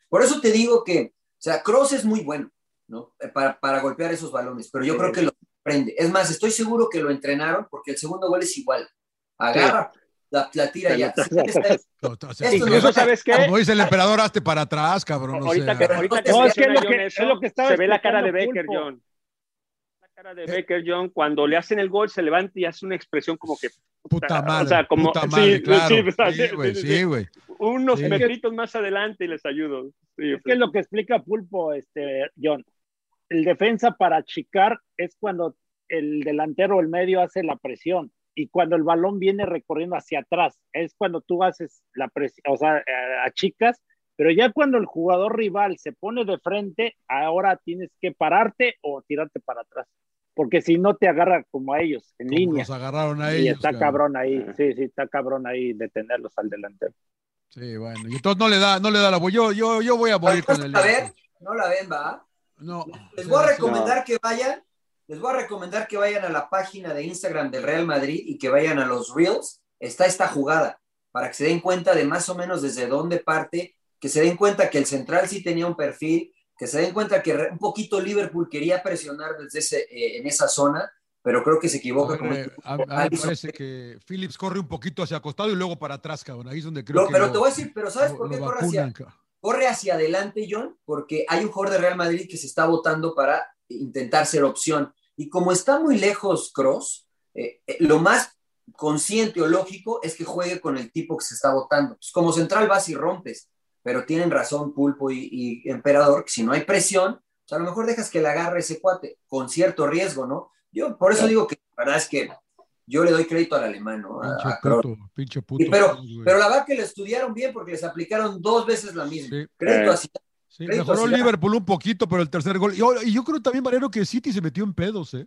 Por eso te digo que, o sea, Cross es muy bueno, ¿no? Eh, Para, para golpear esos balones, pero yo Sí. creo que lo prende. Es más, estoy seguro que lo entrenaron porque el segundo gol es igual. Agarra, la, la tira ya. No, o sea, sí, no Incluso, es- ¿sabes qué? como dice el emperador, hazte para atrás, cabrón. ahorita que, ahorita que No, es que es lo que- John es eso, lo que estaba se ve la cara de Becker, Pulpo. John. La cara de Becker, John, cuando le hacen el gol, se levanta y hace una expresión como que puta madre, o sea, como- puta sí, madre, sí, claro. sí, sí, Sí, güey, sí, sí, sí. güey. unos Sí. metritos más adelante y les ayudo. Sí, Es que lo que explica Pulpo, este, John, el defensa para achicar es cuando el delantero o el medio hace la presión y cuando el balón viene recorriendo hacia atrás, es cuando tú haces la presión, o sea, eh, achicas, pero ya cuando el jugador rival se pone de frente, ahora tienes que pararte o tirarte para atrás, porque si no te agarra como a ellos, en Como línea. Los agarraron a Y ellos. está cabrón. cabrón ahí, Ajá. sí, sí, está cabrón ahí detenerlos al delantero. Sí, bueno. Y entonces no le da, no le da la voz. Yo, yo, yo voy a morir con el. A ver, no la ven, va. No. Les voy a recomendar que vayan, les voy a recomendar que vayan a la página de Instagram del Real Madrid y que vayan a los Reels. Está esta jugada para que se den cuenta de más o menos desde dónde parte que se den cuenta que el central sí tenía un perfil, que se den cuenta que un poquito Liverpool quería presionar desde ese, eh, en esa zona, pero creo que se equivoca. A, ver, a, a parece que Phillips corre un poquito hacia acostado y luego para atrás, cabrón. Ahí es donde creo no, que. Pero lo, te voy a decir, pero ¿sabes lo, por qué corre vacunan, hacia, corre hacia adelante, John? Porque hay un jugador de Real Madrid que se está votando para intentar ser opción. Y como está muy lejos Cross, eh, eh, lo más consciente o lógico es que juegue con el tipo que se está votando. Pues como central vas y rompes, pero tienen razón Pulpo y, y Emperador, que si no hay presión, pues a lo mejor dejas que le agarre ese cuate, con cierto riesgo, ¿no? Yo por eso digo que la verdad es que yo le doy crédito al alemán, ¿no? A, Pinche a puto, pinche puto. Y pero, la verdad que le estudiaron bien porque les aplicaron dos veces la misma. Sí. Crédito Eh. así. Sí, mejoró Zidane. Liverpool un poquito, pero el tercer gol. Y yo, y yo creo también, Mariano, que City se metió en pedos, ¿eh?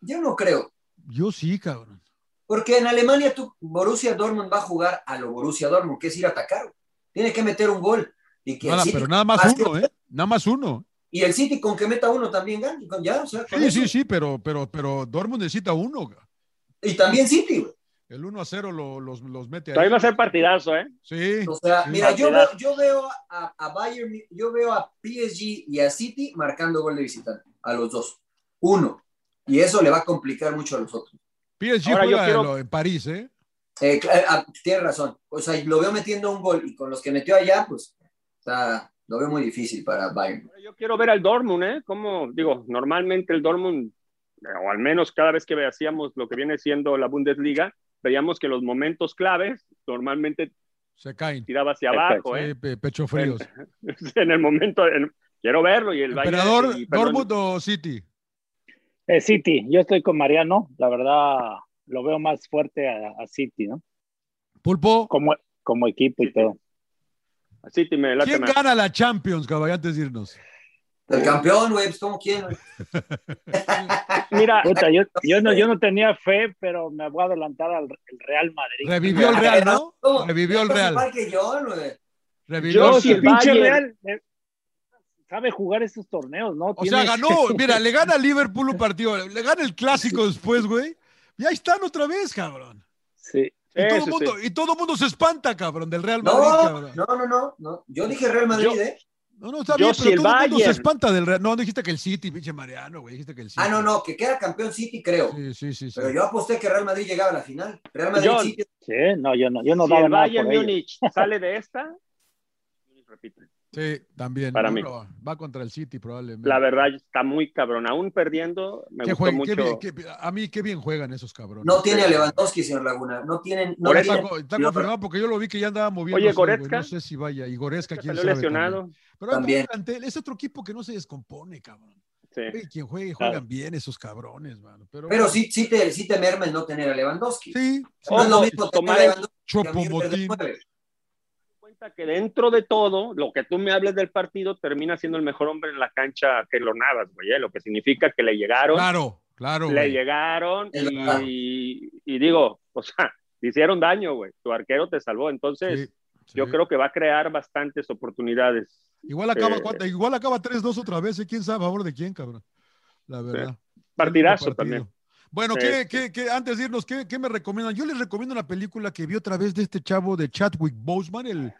Yo no creo. Yo sí, cabrón. Porque en Alemania tú, Borussia Dortmund va a jugar a lo Borussia Dortmund, que es ir a atacar. Tiene que meter un gol. Y, que el Nada, City- pero nada más uno, ¿eh? Nada más uno. y el City con que meta uno también gana. Ya, o sea, Sí, eso. sí, sí, pero, pero, pero Dortmund necesita uno. Y también City, güey. El 1 a 0 lo- los, los mete ahí. Todavía va a ser partidazo, ¿eh? Sí. O sea, sí. mira, yo veo, yo veo a, a Bayern, yo veo a PSG y a City marcando gol de visitante, a los dos. Uno. Y eso le va a complicar mucho a los otros. PSG Ahora juega quiero- en, lo- en París, ¿eh? Eh, cl- ah, tienes razón. O sea, lo veo metiendo un gol y con los que metió allá, pues, o sea, lo veo muy difícil para Bayern. Yo quiero ver al Dortmund, ¿eh? Como digo, normalmente el Dortmund, o al menos cada vez que hacíamos lo que viene siendo la Bundesliga, veíamos que los momentos claves normalmente Se caen. tiraba hacia abajo, Sí, ¿eh? pe- pecho fríos. en el momento, en- quiero verlo y el Bayern- ¿Emperador, y, perdón, Dortmund o City? Eh, City, yo estoy con Mariano, la verdad lo veo más fuerte a, a City, ¿no? Pulpo. Como, como equipo y todo. City me late ¿Quién más. gana la Champions, caballo, antes de irnos? El campeón, güey, pues, ¿cómo quién? güey? Mira, Puta, yo, yo, no, yo no tenía fe, pero me voy a adelantar al el Real Madrid. Revivió el Real, ¿no? ¿Cómo? Revivió el Real. que yo. Revivió Yo si el pinche. Real eh, sabe jugar estos torneos, ¿no? O sea, ganó, mira, le gana a Liverpool un partido, le gana el clásico después, güey. Y ahí están otra vez, cabrón. Sí. Y todo, Eso mundo, sí. y todo mundo se espanta, cabrón, del Real Madrid, No, cabrón. no, no, no, no. Yo dije Real Madrid, Yo- ¿eh? No, no, está Yo bien, sí, pero el todo el mundo se espanta del Real. No, dijiste que el City, pinche Mariano, güey, dijiste que el City. Ah, no, no, que queda campeón City, creo. Sí, sí, sí. sí. Pero yo aposté que Real Madrid llegaba a la final. Real Madrid. City. Sí, no, yo no, yo no si daba el nada Bayern. Múnich sale de esta, repite. Sí, también. Para ¿no? mí. Va contra el City, probablemente. La verdad está muy cabrón. Aún perdiendo, me Qué gustó juegan- mucho. qué bien- qué- a mí qué bien juegan esos cabrones. No tiene a Lewandowski, señor Laguna. No tienen. No Por está, tienen- co- está no, confirmado porque yo lo vi que ya andaba moviendo. Oye, Goretzka. No sé si vaya. Y Goretzka, quién salió sabe. lesionado. también. Pero También. plantel, es otro equipo que no se descompone, cabrón. Sí. Oye, quien juegue, Claro. juegan bien esos cabrones, mano. Pero, Pero sí, sí, te, sí te merma el no tener a Lewandowski. Sí, sí. no es lo mismo tener tomar a Lewandowski que dentro de todo, lo que tú me hables del partido termina siendo el mejor hombre en la cancha que lo Navas, güey, ¿eh? lo que significa que le llegaron, Claro, claro. le güey. llegaron y, y digo, o sea, le hicieron daño, güey, tu arquero te salvó, entonces Sí, sí. yo creo que va a crear bastantes oportunidades. Igual acaba, eh, igual acaba 3-2 otra vez, ¿eh? ¿Quién sabe a favor de quién, cabrón? La verdad. Partidazo Partido. también. Bueno. ¿qué, qué- qué- antes de irnos, ¿qué, qué me recomiendan? Yo les recomiendo una película que vi otra vez de este chavo de Chadwick Boseman, el,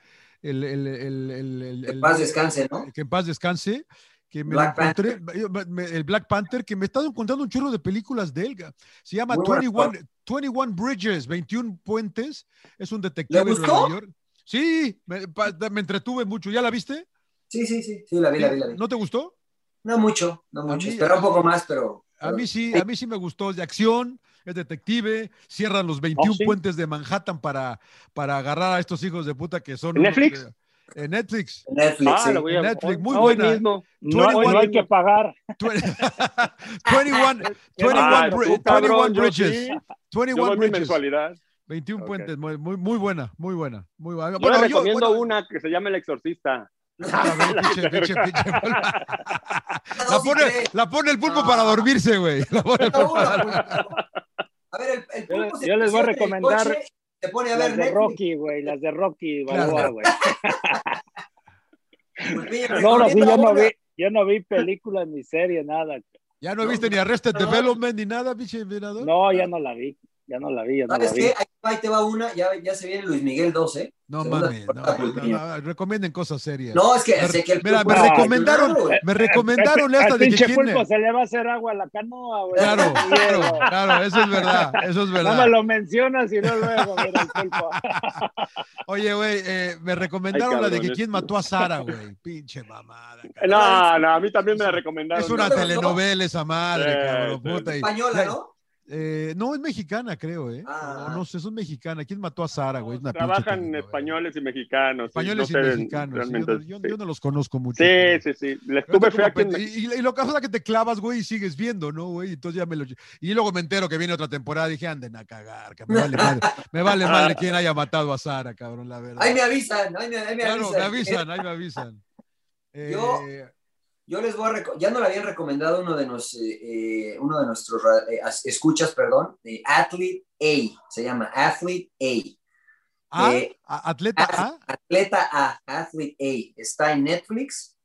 el, el, el, el, el- Que el- paz descanse, ¿no? que en paz descanse, que me Black encontré, me- el Black Panther, que me he estado encontrando un chorro de películas de él. ga. Se llama Muy buena 21, 21 Bridges, 21 puentes. Es un detective ¿Le de gustó? Nueva York. Sí, me, pa- me entretuve mucho. ¿Ya la viste? Sí, sí, sí. Sí, la vi, la vi, la vi. ¿No te gustó? No mucho, no mucho. mí- Espera un poco más, pero. A mí sí, a mí sí me gustó. Es de acción, es detective, cierran los 21 Oh, sí. puentes de Manhattan para, para agarrar a estos hijos de puta que son. ¿En unos Netflix? en Netflix. Netflix, Ah, sí. lo voy a Netflix, muy hoy buena. mismo. No, hoy no hay que pagar. 21, 21, Ah, bri- tú, cabrón, 21 yo Bridges. sí. Yo 21 doy mi Bridges. mensualidad. 21 Ok. puentes. Muy, muy, muy buena, muy buena. Muy buena. Yo Bueno, le recomiendo bueno, una que se llama El Exorcista. No, La pone, cree. la pone el pulpo No. para dormirse, güey. La pone el No, pulpo para- no, no. A ver, el, el Yo- pulpo se yo les voy a recomendar coche, Se pone a ver Las de Netflix. Rocky, güey, las de Rocky. Balboa, güey. Pues, No, no, sí, yo no vi, yo no vi películas ni series, nada. Ya no viste ni Arrested no. Development ni nada, pinche mirador. No, ya no la vi. Ya no la vi, ya no ¿Sabes la vi. qué? Ahí, ahí te va una, ya, ya se viene Luis Miguel 2, ¿eh? No mames, no, no, no, recomienden cosas serias. No, es que Me- sé que el mira, me recomendaron, Claro, me recomendaron esta de que pinche quién- pulpo se le va a hacer agua a la canoa, güey. Claro, claro, claro, eso es verdad, eso es No verdad. me lo mencionas y no luego, mira el pulpo. Oye, güey, eh, me recomendaron Ay, la de que quién mató a Sara, güey. Pinche mamada. cabrón. No, no, a mí también me la recomendaron. Es una ¿no? telenovela esa madre, Sí, cabrón, sí. puta. Española, ¿no? Eh, no, es mexicana, creo, ¿eh? Ah. No, no sé, es mexicana. ¿Quién mató a Sara, güey? Una Trabajan españoles y mexicanos. sí, Españoles no y mexicanos. sí, yo, no, yo- sí. yo no los conozco mucho. Sí, sí, sí. Les pero tuve estoy fe como aquí en pende- y, y lo que pasa es que te clavas, güey, y sigues viendo, ¿no, güey? Entonces ya me lo... Y luego me entero que viene otra temporada y dije, anden a cagar, que me vale madre, me vale madre quién haya matado a Sara, cabrón, la verdad. Ahí me avisan, ahí me, ahí me claro, avisan. me avisan, ahí me avisan. Yo- Eh, Yo les voy a ya no le habían recomendado uno de, nos, eh, eh, uno de nuestros eh, as- escuchas, perdón, eh, Athlete A, se llama Athlete A. Eh, ¿A- ¿Atleta A? Atleta A, Athlete A, está en Netflix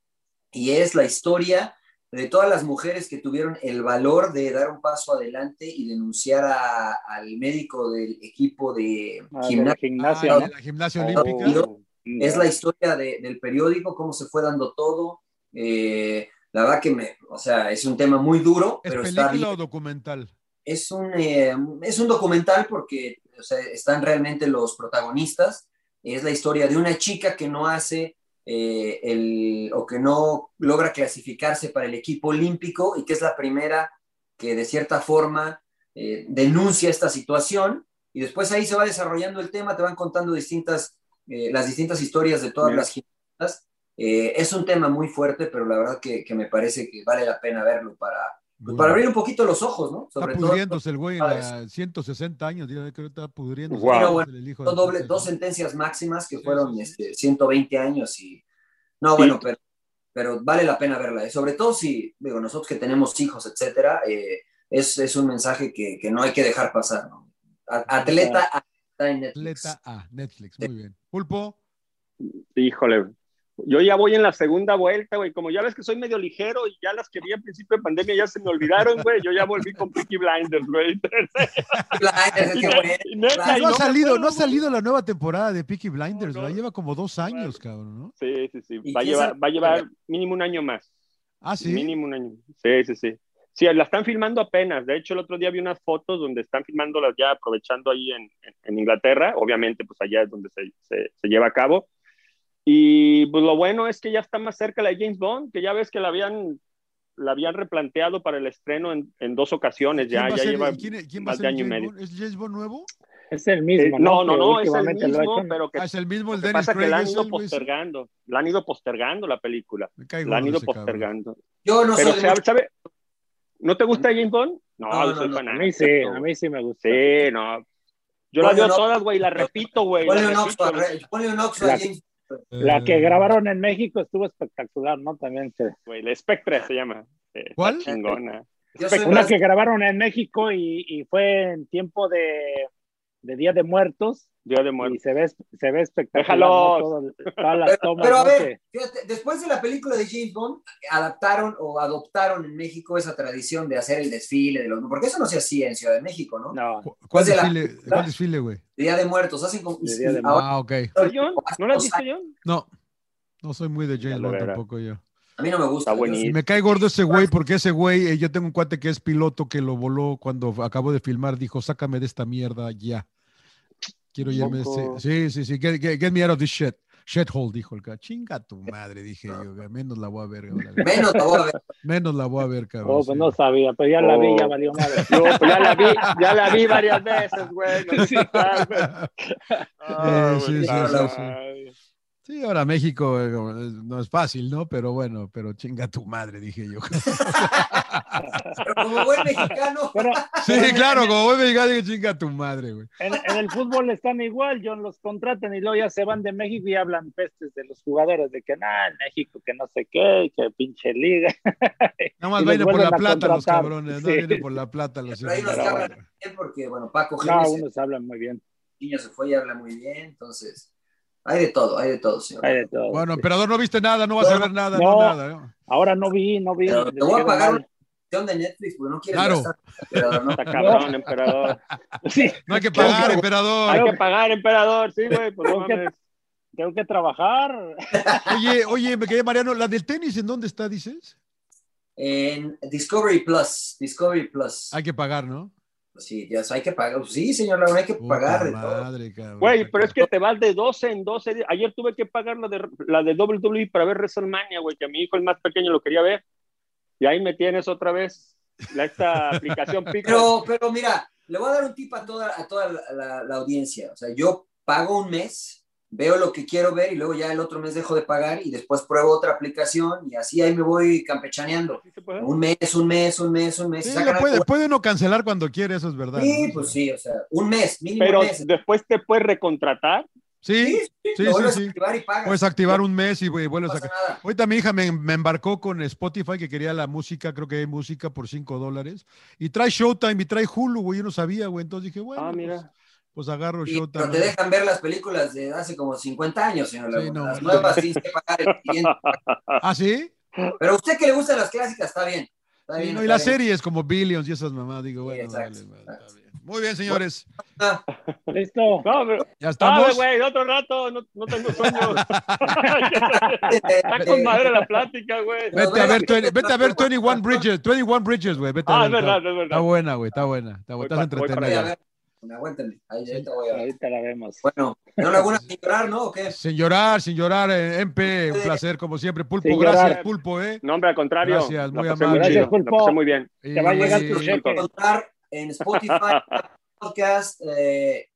y es la historia de todas las mujeres que tuvieron el valor de dar un paso adelante y denunciar a- al médico del equipo de Ah, de la gimnasia. Ah, ¿no? de la gimnasia Oh, olímpica. yo- Es la historia de- del periódico, cómo se fue dando todo. Eh, la verdad que me, o sea, es un tema muy duro, ¿Es pero está película bien. o documental? Es un, eh, es un documental porque o sea, están realmente los protagonistas. Es la historia de una chica que no hace eh, el, o que no logra clasificarse para el equipo olímpico y que es la primera que de cierta forma eh, denuncia esta situación y después ahí se va desarrollando el tema, te van contando distintas, eh, las distintas historias de todas Bien. las gimnastas. Eh, es un tema muy fuerte, pero la verdad que, que me parece que vale la pena verlo para, pues, para abrir un poquito los ojos, ¿no? Está Sobre todo pudriéndose el güey en la 160 años, ya creo que está pudriéndose. Guau. Pero bueno, El hijo doble, dos sentencias máximas que Sí, fueron sí, sí. Este, 120 años y... No, bueno, pero, pero vale la pena verla. Sobre todo si, digo, nosotros que tenemos hijos, etcétera, eh, es, es un mensaje que, que no hay que dejar pasar, ¿no? A- Atleta A, está en Netflix. Atleta A, Netflix, muy bien. Pulpo, Híjole, yo ya voy en la segunda vuelta, güey. Como ya ves que soy medio ligero y ya las que vi al principio de pandemia ya se me olvidaron, güey. Yo ya volví con Peaky Blinders, güey. Blinders, Y y neta, y no ha salido, no ha salido la nueva temporada de Peaky Blinders, No. Lleva como dos años, Claro. cabrón, ¿no? Sí, sí, sí. ¿Y Va a, llevar, va a llevar mínimo un año más. Ah, sí. Mínimo un año. Sí, sí, sí. Sí, la están filmando apenas. De hecho, el otro día vi unas fotos donde están filmándolas ya aprovechando ahí en, en- en Inglaterra. Obviamente, pues allá es donde se, se- se lleva a cabo. Y pues lo bueno es que ya está más cerca la de James Bond, que ya ves que la habían, la habían replanteado para el estreno en, en dos ocasiones. ¿Quién Ya, ya ser- lleva ¿quién, quién va a más de año y medio. Bond? ¿Es James Bond nuevo? Es el Eh, mismo, no, no, Que no, es el mismo, pero que, Ah, es el mismo, el lo que Dennis pasa que Craig. la han ido postergando. La han ido postergando la película. La han ido cabrón. postergando. Yo no Pero, soy... ¿sabe, sabe- ¿No te gusta James Bond? No, No, yo no, soy no. A mí sí, a mí sí me gusta. Sí, no. Yo las veo todas, güey, las repito, güey. Ponle un Oxford, repito, re- ponle un Oxford La- a James. La que Eh, grabaron en México estuvo espectacular, ¿no? También. que- güey. La Spectre se llama. Está ¿Cuál? Chingona. Una más- que grabaron en México y, y fue en tiempo de, de Día de Muertos Día de muerte. y se ve, se ve espectacular. Déjalos. ¿no? Todo- todas las Pero, tomas, pero a ver, fíjate, después de la película de James Bond, adaptaron o adoptaron en México esa tradición de hacer el desfile de los... Porque eso no se hacía en Ciudad de México, ¿no? no, ¿cu- ¿Cuál Pues de la- desfile, ¿Cuál desfile, güey? Día de Muertos, hacen como... De Día de ahora- Ah, ok. ¿No la has visto, John? No, no soy muy de James Bond tampoco yo. A mí no me gusta. Está yo buenísimo. Y me cae gordo ese güey, porque ese güey, eh, yo tengo un cuate que es piloto que lo voló cuando acabó de filmar, dijo, sácame de esta mierda ya. Quiero irme. Poco. ese- Sí, sí, sí, get, get- get me out of this shit. Shithole, dijo el cabrón. Chinga tu madre, dije yo. güey, Menos la voy a ver. ahora. Menos la voy a ver. Menos la voy a ver, cabrón. oh, pues no sabía, pero ya la vi, ya Oh. valió madre. No, pues ya la vi, ya la vi varias veces, güey. No Sí. Eh, sí, güey, sí, sí, sí. Sí, ahora México eh, eh, no es fácil, ¿no? Pero bueno, pero chinga tu madre, dije yo. Pero como buen mexicano, Pero Sí, claro, como voy mexicano, dije chinga tu madre, güey. en, en el fútbol están igual, John, los contratan y luego ya se van de México y hablan pestes de los jugadores, de que nada, en México, que no sé qué, que pinche liga. Nada más vienen por la plata los cabrones, no Sí. vienen por la plata los pero hay unos que Pero hablan bueno. bien porque, bueno, Paco No, Gémez, unos hablan muy bien, el niño se fue y habla muy bien, entonces hay de todo, hay de todo, señor. hay de todo. Bueno, sí. emperador, no viste nada, no vas a No, ver nada, no. no nada. ¿no? Ahora no vi, no vi. Pero te voy a pagar de Netflix, porque no quieres Claro. gastar, emperador, ¿no? Está cabrón, emperador. Sí, No hay que pagar, Hay emperador. que pagar, emperador, sí, güey, pues no Tengo que- mames. tengo que trabajar. Oye, oye, me quedé Mariano, ¿la del tenis en dónde está, dices? En Discovery Plus, Discovery Plus. Hay que pagar, ¿no? Sí, ya hay que pagar. Sí, señor hay que Puta pagar de todo. madre, cabrón. Güey, pero es que te vas de 12 en 12 días. Ayer tuve que pagar la de, la de WWE para ver WrestleMania, güey, que a mi hijo el más pequeño lo quería ver. Y ahí me tienes otra vez la, esta aplicación Pico. Pero, pero mira, le voy a dar un tip a toda, a toda la, la- la audiencia. O sea, yo pago un mes, veo lo que quiero ver y luego ya el otro mes dejo de pagar y después pruebo otra aplicación y así ahí me voy campechaneando. ¿Sí? Un mes, un mes, un mes, un mes. Sí, puede, puede uno cancelar cuando quiere, eso es verdad. Sí, ¿no? pues sí, o sea, un mes, mínimo Pero un mes. después te puedes recontratar. Sí, Sí, sí, sí, lo sí, vuelves sí. a activar y pagas. Puedes activar un mes y güey, vuelves no a nada. Ahorita mi hija me, me embarcó con Spotify que quería la música, creo que hay música por 5 dólares. Y trae Showtime y trae Hulu, güey, yo no sabía, güey. Entonces dije, bueno, Ah, pues, mira. pues agarro Y- Showtime. pero te dejan ver las películas de hace como 50 años, señor Sí, no, las no. nuevas tienes que pagar el siguiente. ¿Ah, sí? Pero a usted que le gustan las clásicas, está bien. Está Sí, bien, no, y está las bien. series como Billions y esas mamás, digo, bueno, exacto, vale, vale, exacto. está bien. Muy bien, señores. Ah, Listo. No, pero, Ya ah, estamos. güey, otro rato, no, no tengo sueño. Está con madre la plática, güey. Vete a ver, 20 vete a ver 21 Bridges, 21 Bridges, güey. Vete a Ah, es ver, verdad, está- es Está verdad. buena, güey, está buena. Está buena, estás entretenida. ver. Aguántenme. Ahí, ahí te voy a ver. Ahorita la vemos. Bueno, señor Laguna, sin llorar, ¿no? ¿O qué? Sin llorar, sin llorar, eh, MP, un placer como siempre. Pulpo, Sin gracias, llorar. Pulpo, ¿eh? No, hombre, al contrario. Gracias, La muy amable. Gracias, Pulpo. La pasé muy bien. Te va a llegar tu cheque. encontrar en Spotify, podcast, eh,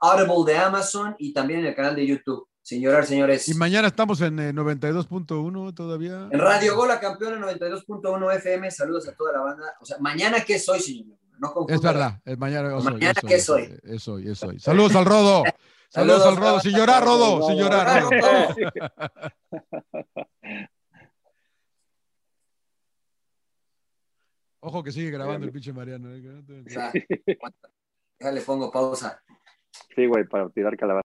Audible de Amazon y también en el canal de YouTube. Llorar, señores. Y mañana estamos en eh, 92.1 todavía. En Radio Gola, campeona 92.1 FM. Saludos a toda la banda. O sea, mañana qué soy, señor. No. Es verdad, es mañana. es hoy, Mañana, es hoy, ¿qué es hoy, soy? Saludos al Rodo. Saludos Saludos, al Rodo. Sin llorar, Rodo. Sin llorar. Rodo. Ojo que sigue grabando el pinche Mariano. ¿eh? Ya. Déjale, pongo pausa. Sí, güey, para tirar calabaza.